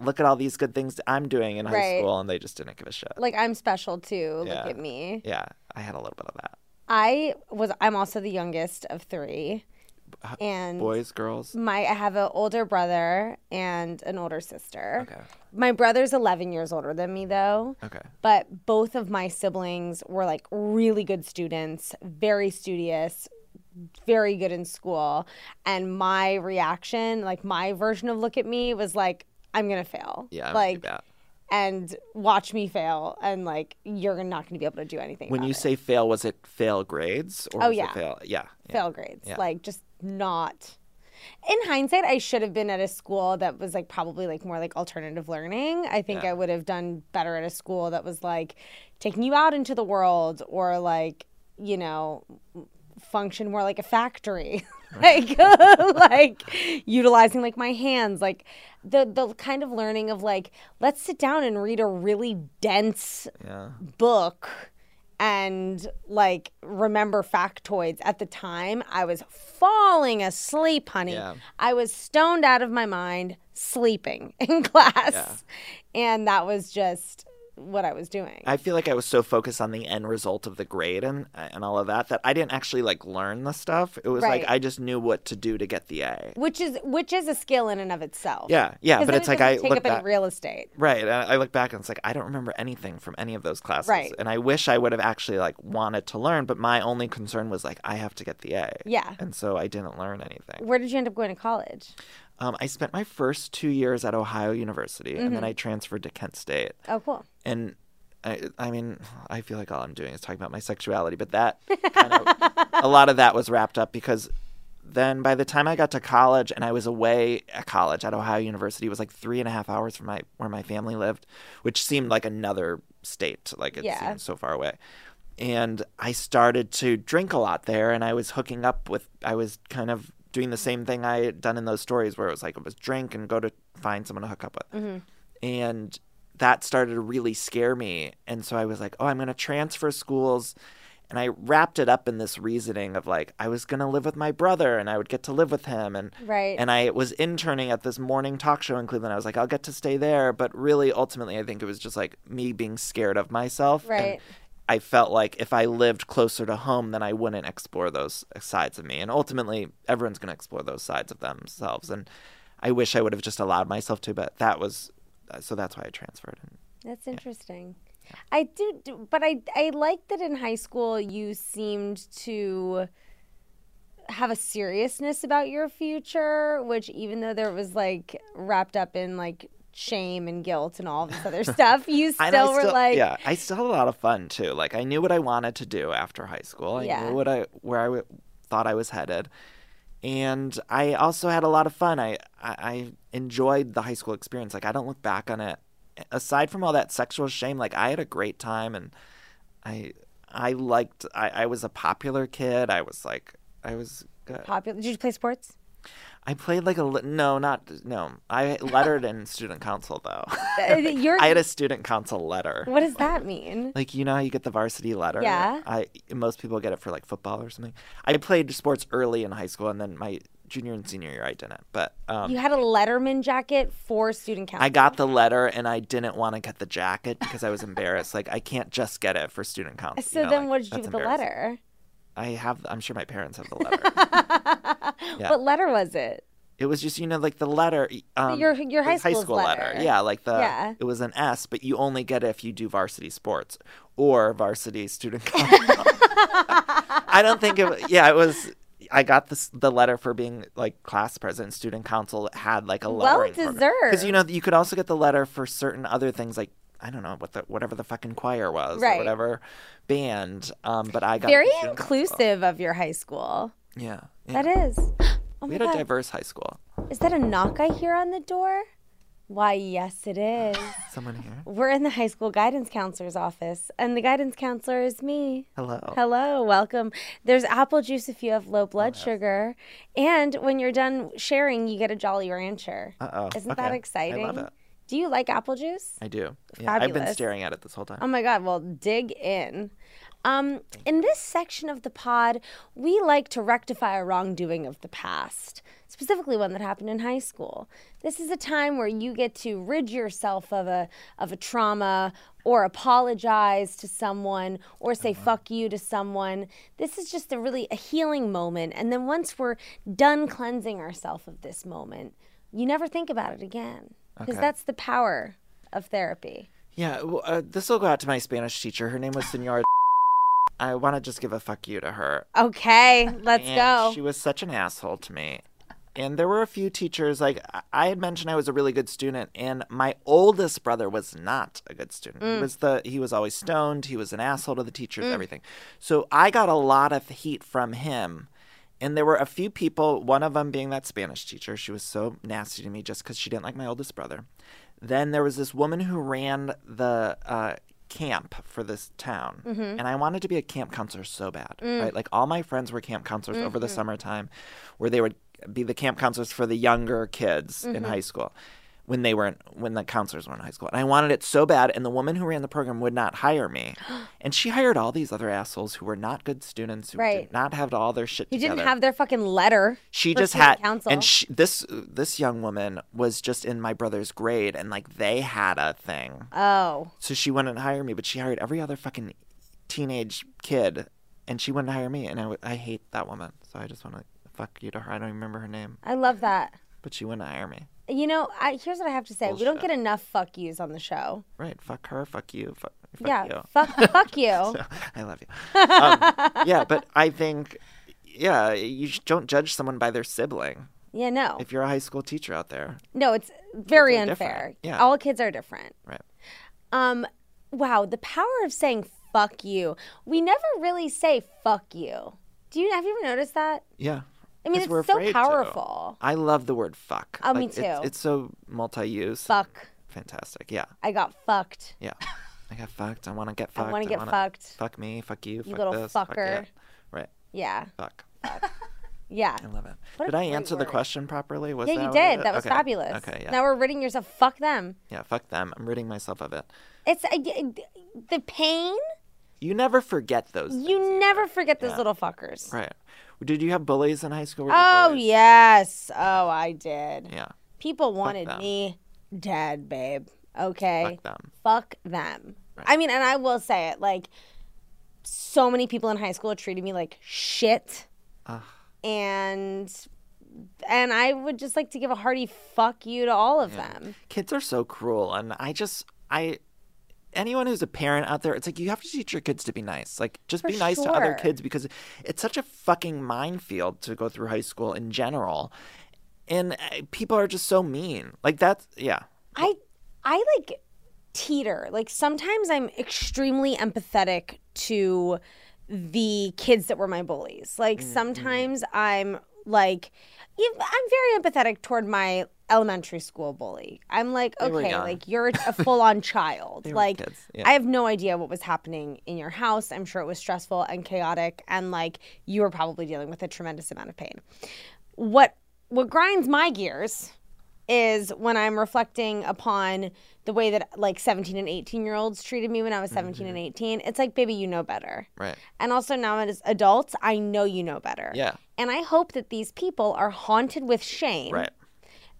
look at all these good things I'm doing in high Right. school and they just didn't give a shit. like I'm special too. Yeah. Look at me. Yeah, I had a little bit of that. I was. I'm also the youngest of three. and Boys, girls. my I have an older brother and an older sister. Okay. My brother's 11 years older than me though. Okay. But both of my siblings were like really good students, very studious, very good in school. And my reaction, like my version of look at me was like, I'm going to fail. Yeah. I'm Like, bad. And watch me fail. And like, you're not going to be able to do anything. When you it. say fail, was it fail grades or Oh, was yeah. it fail? Yeah. yeah. fail grades. Yeah. Like just not. In hindsight, I should have been at a school that was like probably like more like alternative learning. I think Yeah. I would have done better at a school that was like taking you out into the world or like, you know, function more like a factory. like like utilizing like my hands like the the kind of learning of like let's sit down and read a really dense Yeah. book and like remember factoids at the time i was falling asleep honey Yeah. i was stoned out of my mind sleeping in class and that was just what i was doing I feel like I was so focused on the end result of the grade and and all of that that I didn't actually like learn the stuff. It was like I just knew what to do to get the A. which is which is a skill in and of itself Yeah, yeah, but it's it like I take look up any back, real estate right. and I look back and it's like I don't remember anything from any of those classes, Right. and I wish I would have actually like wanted to learn, but my only concern was like I have to get the A. Yeah. and so I didn't learn anything. where did you end up going to college Um, I spent my first two years at Ohio University, and Mm-hmm. then I transferred to Kent State. oh cool and I, I mean, I feel like all I'm doing is talking about my sexuality, but that kind of, a lot of that was wrapped up because then by the time I got to college and I was away at college at Ohio University, it was like three and a half hours from my where my family lived, which seemed like another state, like it Yeah. seemed so far away. And I started to drink a lot there, and I was hooking up with, I was kind of doing the same thing I had done in those stories where it was like it was drink and go to find someone to hook up with. Mm-hmm. And that started to really scare me. And so i was like oh i'm going to transfer schools. And i wrapped it up in this reasoning of like i was going to live with my brother and i would get to live with him. And Right. and i was interning at this morning talk show in cleveland. I was like i'll get to stay there. But really ultimately i think it was just like me being scared of myself. And Right. I felt like if I lived closer to home, then I wouldn't explore those sides of me. And ultimately, everyone's going to explore those sides of themselves. And I wish I would have just allowed myself to, but that was so that's why I transferred. That's interesting. I do, do, but I I like that in high school you seemed to have a seriousness about your future, which even though there was like wrapped up in like shame and guilt and all this other stuff, you And still were like, yeah, I still had a lot of fun too. Like I knew what I wanted to do after high school. I Yeah. knew what I where I w- thought I was headed, and I also had a lot of fun. I, I I enjoyed the high school experience. Like I don't look back on it. Aside from all that sexual shame, like I had a great time, and I I liked. I, I was a popular kid. I was like I was good. popular. Did you play sports? I played like a li- no, not no. I lettered in student council though. Uh, I had a student council letter. what does that mean? Like you know how you get the varsity letter. Yeah. I most people get it for like football or something. I played sports early in high school, and then my junior and senior year I didn't. But um, You had a Letterman jacket for student council. I got the letter, and I didn't want to get the jacket because I was embarrassed. like I can't just get it for student council. So you know, then, like, what did you do with the letter? I have. I'm sure my parents have the letter. Yeah. What letter was it? It was just you know like the letter. Um, Your- your the high school letter. Yeah, like the. Yeah. It was an S, but you only get it if you do varsity sports or varsity student council. I don't think it. Yeah, it was. I got this the letter for being like class president. Student council had like a Well deserved. because you know you could also get the letter for certain other things like. I don't know what the whatever the fucking choir was Right. or whatever band. Um, but I got Very the student council. inclusive of your high school. Yeah, yeah. That is. Oh we had a diverse high school. Is that a knock I hear on the door? Why, yes, it is. Someone here. We're in the high school guidance counselor's office, and the guidance counselor is me. Hello. Hello, welcome. There's apple juice if you have low blood sugar, and when you're done sharing, you get a Jolly Rancher. Uh oh. Isn't that exciting? I love it. Do you like apple juice? I do. Yeah, I've been staring at it this whole time. Oh my God. Well, dig in. Um, in this section of the pod, we like to rectify a wrongdoing of the past, specifically one that happened in high school. This is a time where you get to rid yourself of a of a trauma or apologize to someone or say fuck you to someone. This is just a really a healing moment. And then once we're done cleansing ourselves of this moment, you never think about it again. Because Okay. that's the power of therapy. Yeah, well, uh, this will go out to my Spanish teacher. Her name was Senora. I want to just give a fuck you to her. Okay, let's and go. She was such an asshole to me. And there were a few teachers, like I- had mentioned I was a really good student, and my oldest brother was not a good student. Mm. He was the he was always stoned, he was an asshole to the teachers, everything. So I got a lot of heat from him. And there were a few people, one of them being that Spanish teacher. She was so nasty to me just because she didn't like my oldest brother. Then there was this woman who ran the uh, camp for this town. Mm-hmm. And I wanted to be a camp counselor so bad, Mm. right? Like all my friends were camp counselors over Mm-hmm. the summertime where they would be the camp counselors for the younger kids in Mm-hmm. high school when they weren't when the counselors were in high school. And I wanted it so bad and the woman who ran the program would not hire me. and she hired all these other assholes who were not good students who Right. did not have all their shit You together. didn't have their fucking letter. She just had, council. and she, this this young woman was just in my brother's grade, and like they had a thing, oh, so she wouldn't hire me, but she hired every other fucking teenage kid, and she wouldn't hire me, and I, I hate that woman, so I just want to fuck you to her. I don't even remember her name, I love that. but she wouldn't hire me. You know, I, here's what I have to say: we don't get enough fuck yous on the show. Right? Fuck her. Fuck you. Fuck, fuck yeah, you. fuck, fuck you. I love you. Um, yeah, but I think, yeah, you don't judge someone by their sibling. Yeah, no, If you're a high school teacher out there, no, it's very unfair. different. Yeah. all kids are different. right? Um, wow, the power of saying "fuck you." We never really say "fuck you." Do you have you ever noticed that? Yeah. I mean, it's so afraid to. powerful. I love the word fuck. Oh, me Like, it's- too. It's, so multi-use. Fuck. Fantastic. Yeah. I got fucked. Yeah. I got fucked. I want to get fucked. I wanna get wanna- fucked. Fuck me. Fuck you. fuck little this. Fuck fucker. it. Right. Yeah, Fuck. yeah. I love it. What did I answer the question properly? Was Yeah, you did. That was okay. fabulous. Okay. Yeah. Now we're ridding yourself. Fuck them. yeah. Fuck them. I'm ridding myself of it. It's uh, I, I- uh, the pain. You never forget those. You either. never forget those Yeah. little fuckers. Right. Did you have bullies in high school? Oh bullies? yes. Oh, I did. Yeah. People wanted me dead, babe. Okay. Fuck them. Fuck them. I mean, and I will say it like so many people in high school treated me like shit. And and I would just like to give a hearty fuck you to all of them. kids are so cruel and i just i anyone who's a parent out there it's like you have to teach your kids to be nice like just For be nice to other kids because it's such a fucking minefield to go through high school in general and uh, people are just so mean like that's yeah I I like teeter. Like sometimes I'm extremely empathetic to the kids that were my bullies. Like Mm-hmm. sometimes I'm like I'm very empathetic toward my elementary school bully. I'm like, okay, like you're a full-on child. Like yeah. I have no idea what was happening in your house. I'm sure it was stressful and chaotic and like you were probably dealing with a tremendous amount of pain. What what grinds my gears is when I'm reflecting upon the way that like 17 and 18 year olds treated me when I was 17 Mm-hmm. and 18. It's like, baby, you know better. right And also now as adults, I know you know better. Yeah. And I hope that these people are haunted with shame right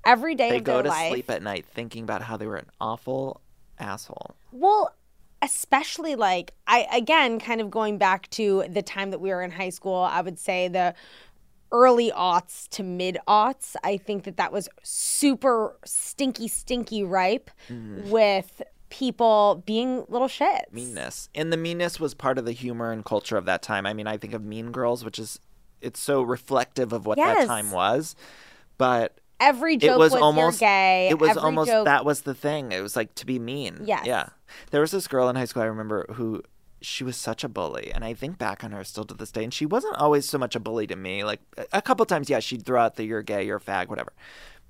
every day they of go their to life. sleep at night thinking about how they were an awful asshole Well, especially like I again kind of going back to the time that we were in high school, I would say the early aughts to mid aughts. I think that that was super stinky stinky ripe mm. with people being little shits. meanness and the meanness was part of the humor and culture of that time i mean i think of mean girls which is it's so reflective of what Yes. that time was but Every joke it was, was, almost you're gay. It was Every almost joke, that was the thing. It was like to be mean. Yeah, Yeah. There was this girl in high school I remember who she was such a bully and I think back on her still to this day and she wasn't always so much a bully to me. Like a- couple times yeah, she'd throw out the you're gay, you're fag, whatever.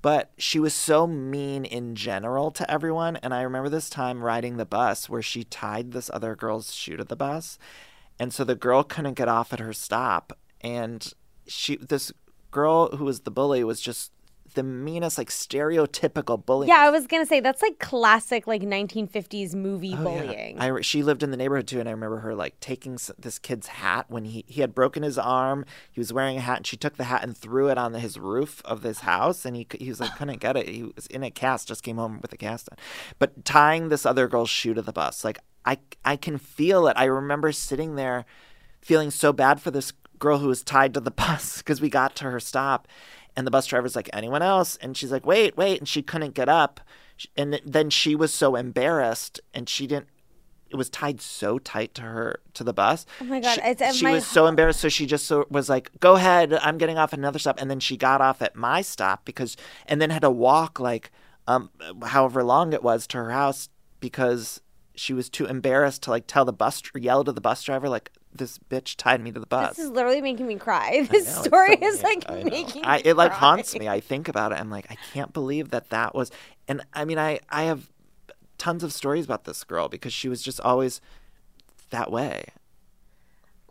But she was so mean in general to everyone and I remember this time riding the bus where she tied this other girl's shoe to the bus and so the girl couldn't get off at her stop and she this girl who was the bully was just the meanest, like stereotypical bullying. Yeah, I was gonna say that's like classic like 1950s movie Oh, yeah. bullying. I, she lived in the neighborhood too, and I remember her like taking this kid's hat when he, he had broken his arm. He was wearing a hat, and she took the hat and threw it on the, his roof of this house, and he he was like couldn't get it. He was in a cast, just came home with a cast on. But tying this other girl's shoe to the bus, like I I can feel it. I remember sitting there, feeling so bad for this girl who was tied to the bus because we got to her stop, and the bus driver's like anyone else, and she's like wait wait, and she couldn't get up, and then she was so embarrassed, and she didn't it was tied so tight to her to the bus. Oh my God, She, it's at she my was so embarrassed, so she just so, was like, "Go ahead, I'm getting off at another stop." And then she got off at my stop because, and then had to walk like, um, however long it was to her house because she was too embarrassed to like tell the bus or yell to the bus driver like, "This bitch tied me to the bus." this is literally making me cry. This know, story so is like I making I, it like cry. haunts me. I think about it. I'm like, I can't believe that that was. And I mean, I I have tons of stories about this girl because she was just always that way.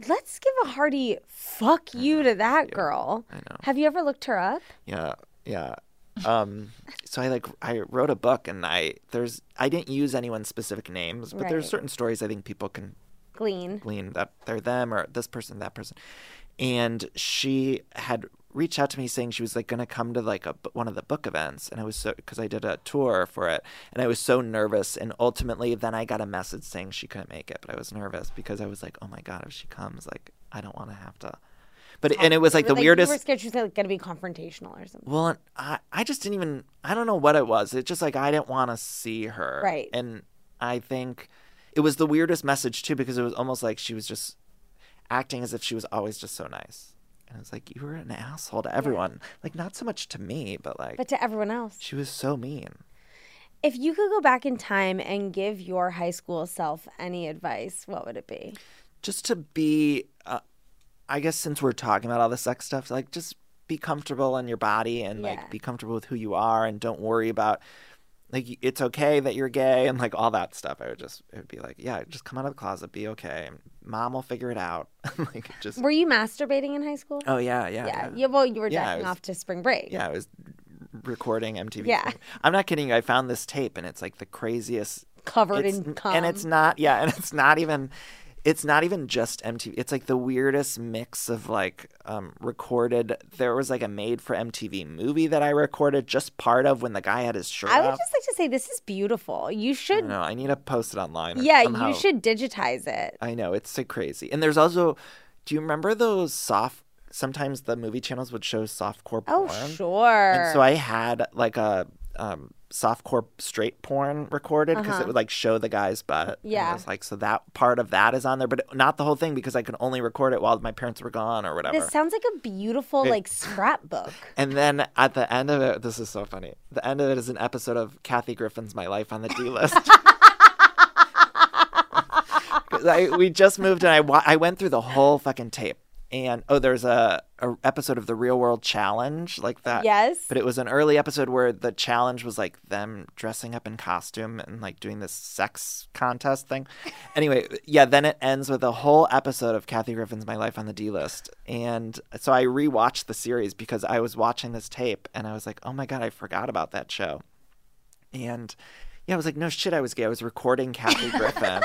Let's give a hearty fuck you to that girl. I know. Have you ever looked her up? Yeah, yeah. Um, so I like I wrote a book, and I there's I didn't use anyone's specific names, but there's certain stories I think people can Glean. glean that they're them or this person, that person. And she had reached out to me saying she was like going to come to like a one of the book events, and I was so because I did a tour for it, and I was so nervous. And ultimately, then I got a message saying she couldn't make it, but I was nervous because I was like, oh my god, if she comes, like I don't want to have to. But and it was like You were the weirdest. You were scared she was like, going to be confrontational or something. Well, I, I just didn't even, I don't know what it was. It's just like I didn't want to see her. Right. And I think it was the weirdest message too because it was almost like she was just acting as if she was always just so nice. And it's like, you were an asshole to everyone. Like, not so much to me, but like, But to everyone else. she was so mean. If you could go back in time and give your high school self any advice, what would it be? Just to be, uh, I guess since we're talking about all the sex stuff, like, just be comfortable in your body and Yeah. like be comfortable with who you are and don't worry about like it's okay that you're gay and like all that stuff. I would just it would be like, yeah, just come out of the closet, be okay. Mom will figure it out. like just Were you masturbating in high school? Oh yeah, yeah. yeah. Yeah, yeah. Well, you were Yeah, jacking was- off to spring break. Yeah, I was recording MTV. Yeah. I'm not kidding you. I found this tape and it's like the craziest Covered in cum. and it's not yeah, and it's not even it's not even just MTV. It's like the weirdest mix of like um, recorded. There was like a made for MTV movie that I recorded just part of when the guy had his shirt I would off. just like to say this is beautiful. You should, No, I need to post it online. yeah, somehow. you should digitize it. I know it's so crazy. And there's also, do you remember those soft? Sometimes the movie channels would show softcore Oh, porn. sure. And so I had like a um, softcore straight porn recorded because it would like show the guy's butt. Uh-huh. Yeah. I was like, so that part of that is on there, but not the whole thing because I could only record it while my parents were gone or whatever. this sounds like a beautiful like scrapbook. And then at the end of it, this is so funny. The end of it is an episode of Kathy Griffin's My Life on the D List. I, we just moved and I, wa- I went through the whole fucking tape. And oh, there's a, a episode of the Real World Challenge like that. Yes. But it was an early episode where the challenge was like them dressing up in costume and like doing this sex contest thing. Anyway, yeah, then it ends with a whole episode of Kathy Griffin's My Life on the D list. And so I rewatched the series because I was watching this tape and I was like, oh my God, I forgot about that show. And yeah, I was like, no shit, I was gay. I was recording Kathy Griffin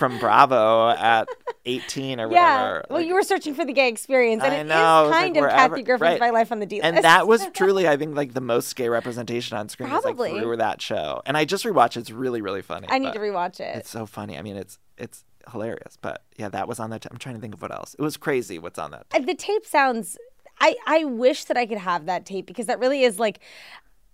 from Bravo at 18 or Yeah. whatever. Well, Like, you were searching for the gay experience, and I it is know, I was like, kind of Kathy Griffin's right. My Life on the D and that was truly, I think, like the most gay representation on screen. was, Probably. like, through that show. And I just rewatched. it. It's really, really funny. I need to rewatch it. It's so funny. I mean, it's it's hilarious. But yeah, that was on that. i I'm trying to think of what else. It was crazy. What's on that? Uh, the tape sounds I I wish that I could have that tape because that really is like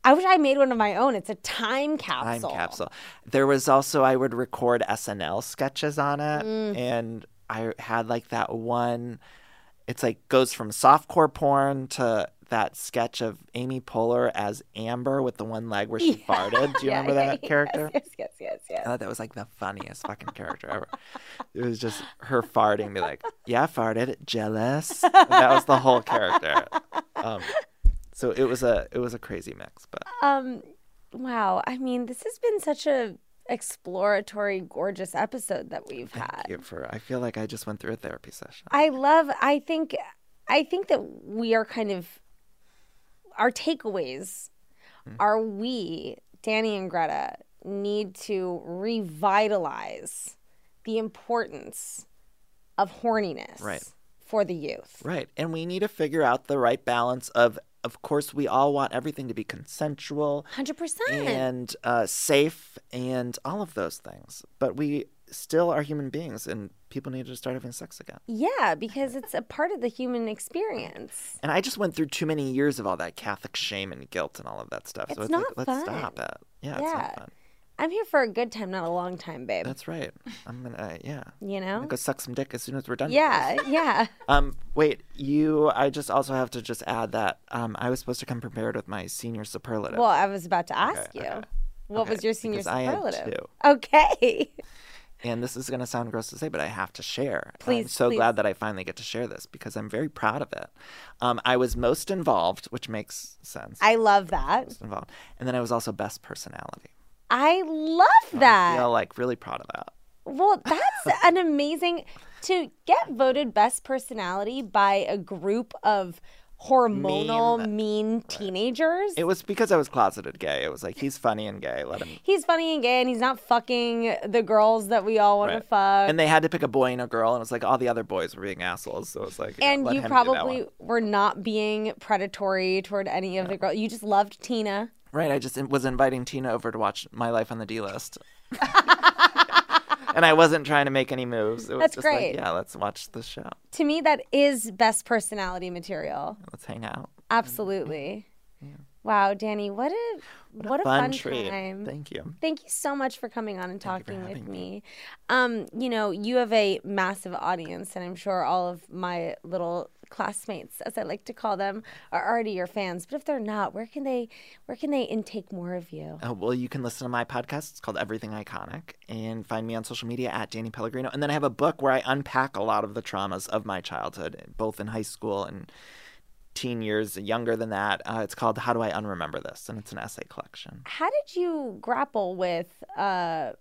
I wish I made one of my own. It's a time capsule. Time capsule. There was also I would record SNL sketches on it, Mm. and I had like that one. It's like goes from softcore porn to that sketch of Amy Poehler as Amber with the one leg where she farted. Do you Yeah, remember that yes, character? Yes, yes, yes, yes. I thought that was like the funniest fucking character ever. It was just her farting, be like, "Yeah, I farted, jealous." And that was the whole character. Um, so it was a it was a crazy mix, but Um, wow. I mean, this has been such a exploratory, gorgeous episode that we've had. thank you for. I feel like I just went through a therapy session. I love. I think. I think that we are kind of. our takeaways are we, Danny and Greta, need to revitalize the importance of horniness Right. for the youth. Right. And we need to figure out the right balance of of course we all want everything to be consensual 100%. and uh, safe and all of those things. But we still are human beings and people need to start having sex again. yeah, because it's a part of the human experience. And I just went through too many years of all that Catholic shame and guilt and all of that stuff. so It's it's not like, let's fun. stop it. Yeah, it's not fun. I'm here for a good time, not a long time, babe. That's right. I'm gonna, uh, yeah. you I'm know? go suck some dick as soon as we're done. Yeah, yeah. Um, wait, you. I just also have to just add that um, I was supposed to come prepared with my senior superlative. Well, I was about to ask you. okay. What Okay, was your senior because I had superlative? Okay. and this is gonna sound gross to say, but I have to share. I'm Please, so please. glad that I finally get to share this because I'm very proud of it. Um, I was most involved, which makes sense. I love that. most involved, and then I was also best personality. I love that. I feel like really proud of that. Well, that's an amazing to get voted best personality by a group of hormonal mean, teenagers. It was because I was closeted gay. It was like he's funny and gay. Let him. he's funny and gay and he's not fucking the girls that we all want to fuck. And they had to pick a boy and a girl, and it was like all the other boys were being assholes. So it was like, and you him do that probably were not being predatory toward any of the girls. You just loved Tina. Right. I just was inviting Tina over to watch My Life on the D List, and I wasn't trying to make any moves. It was That's just great. like, yeah, let's watch the show. To me, that is best personality material. Let's hang out. Absolutely. Wow, Danny, what a what, a fun, fun, treat. time. Thank you. Thank you so much for coming on and Thank talking with having me. Um, you know, you have a massive audience, and I'm sure all of my little classmates, as I like to call them, are already your fans. But if they're not, where can they where can they intake more of you? Uh, well, you can listen to my podcast. It's called Everything Iconic, and find me on social media at Danny Pellegrino. And then I have a book where I unpack a lot of the traumas of my childhood, both in high school and teen years, younger than that. Uh, it's called How Do I Unremember This, and it's an essay collection. How did you grapple with uh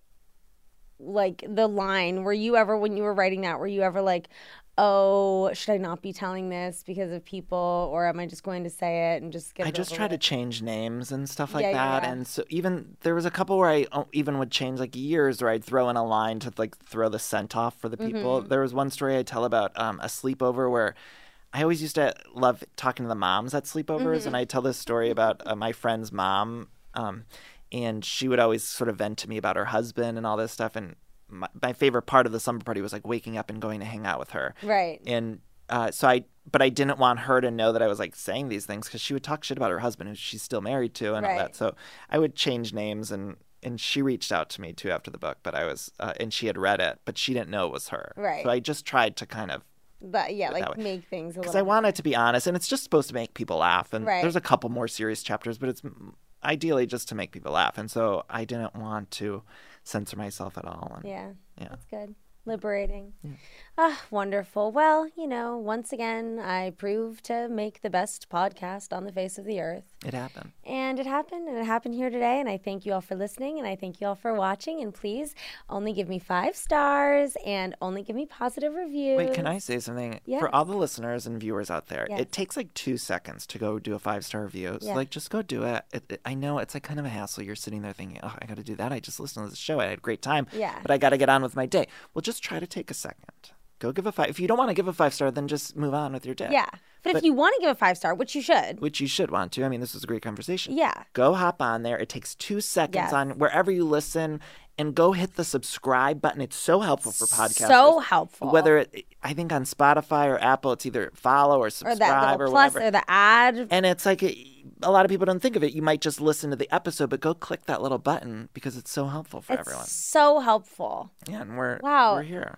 like the line? Were you ever when you were writing that, were you ever like, Oh, should I not be telling this because of people, or am I just going to say it and just get it? I it just try to change names and stuff like Yeah, yeah, that. yeah. And so even there was a couple where I even would change like years where I'd throw in a line to like throw the scent off for the people. Mm-hmm. There was one story I tell about um, a sleepover where I always used to love talking to the moms at sleepovers, Mm-hmm. and I tell this story about uh, my friend's mom, um, and she would always sort of vent to me about her husband and all this stuff. And my, my favorite part of the summer party was like waking up and going to hang out with her Right. and uh, so I, but I didn't want her to know that I was like saying these things because she would talk shit about her husband, who she's still married to, and all that. So I would change names, and and she reached out to me too after the book, but I was, uh, and she had read it, but she didn't know it was her. Right. So I just tried to kind of But yeah, like make things a because I wanted to be honest, and it's just supposed to make people laugh. And Right. there's a couple more serious chapters, but it's ideally just to make people laugh. And so I didn't want to censor myself at all. And Yeah. Yeah. That's good. Liberating. Ah, wonderful. Well, you know, once again, I proved to make the best podcast on the face of the earth. it happened. And it happened, and it happened here today. And I thank you all for listening, and I thank you all for watching. And please only give me five stars and only give me positive reviews. Wait, can I say something? Yeah. For all the listeners and viewers out there, Yes. it takes like two seconds to go do a five star review. So, Yeah. like, just go do it. It, it. I know it's like kind of a hassle. You're sitting there thinking, oh, I got to do that. I just listened to this show. I had a great time. Yeah. But I got to get on with my day. Well, just try to take a second. Go give a five. If you don't want to give a five star, then just move on with your day. Yeah. But, if you want to give a five star, which you should, Which you should want to. I mean, this was a great conversation. Yeah. Go hop on there. It takes two seconds Yes. on wherever you listen and go hit the subscribe button. It's so helpful for podcasters. so helpful. Whether it, I think on Spotify or Apple, it's either follow or or subscribe or little plus whatever. or the ad. and it's like a, a lot of people don't think of it. You might just listen to the episode, but go click that little button because it's so helpful for It's everyone. so helpful. Yeah, and we're Wow. we're here.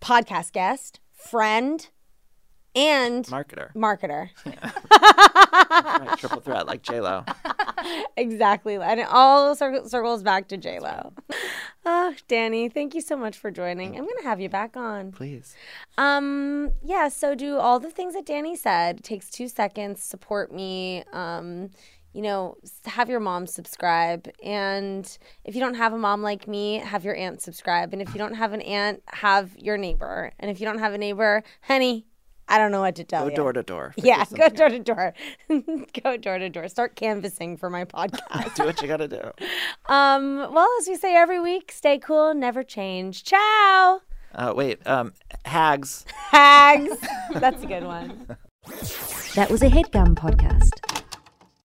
Podcast guest, friend, and Marketer. marketer. Right, triple threat like J Lo. exactly. And it all cir- circles back to J-Lo. Oh, Danny, thank you so much for joining. I'm going to have you back on. Please. Um, yeah, so do all the things that Danny said. It takes two seconds. Support me. Um, you know, have your mom subscribe. And if you don't have a mom like me, have your aunt subscribe. And if you don't have an aunt, have your neighbor. And if you don't have a neighbor, honey, I don't know what to tell Go you. door to door. Yeah, go something door to door. go door to door. Start canvassing for my podcast. Do what you gotta do. um, well, as we say every week, stay cool, never change. Ciao. Uh, wait, um, hags. Hags. That's a good one. That was a headgum podcast.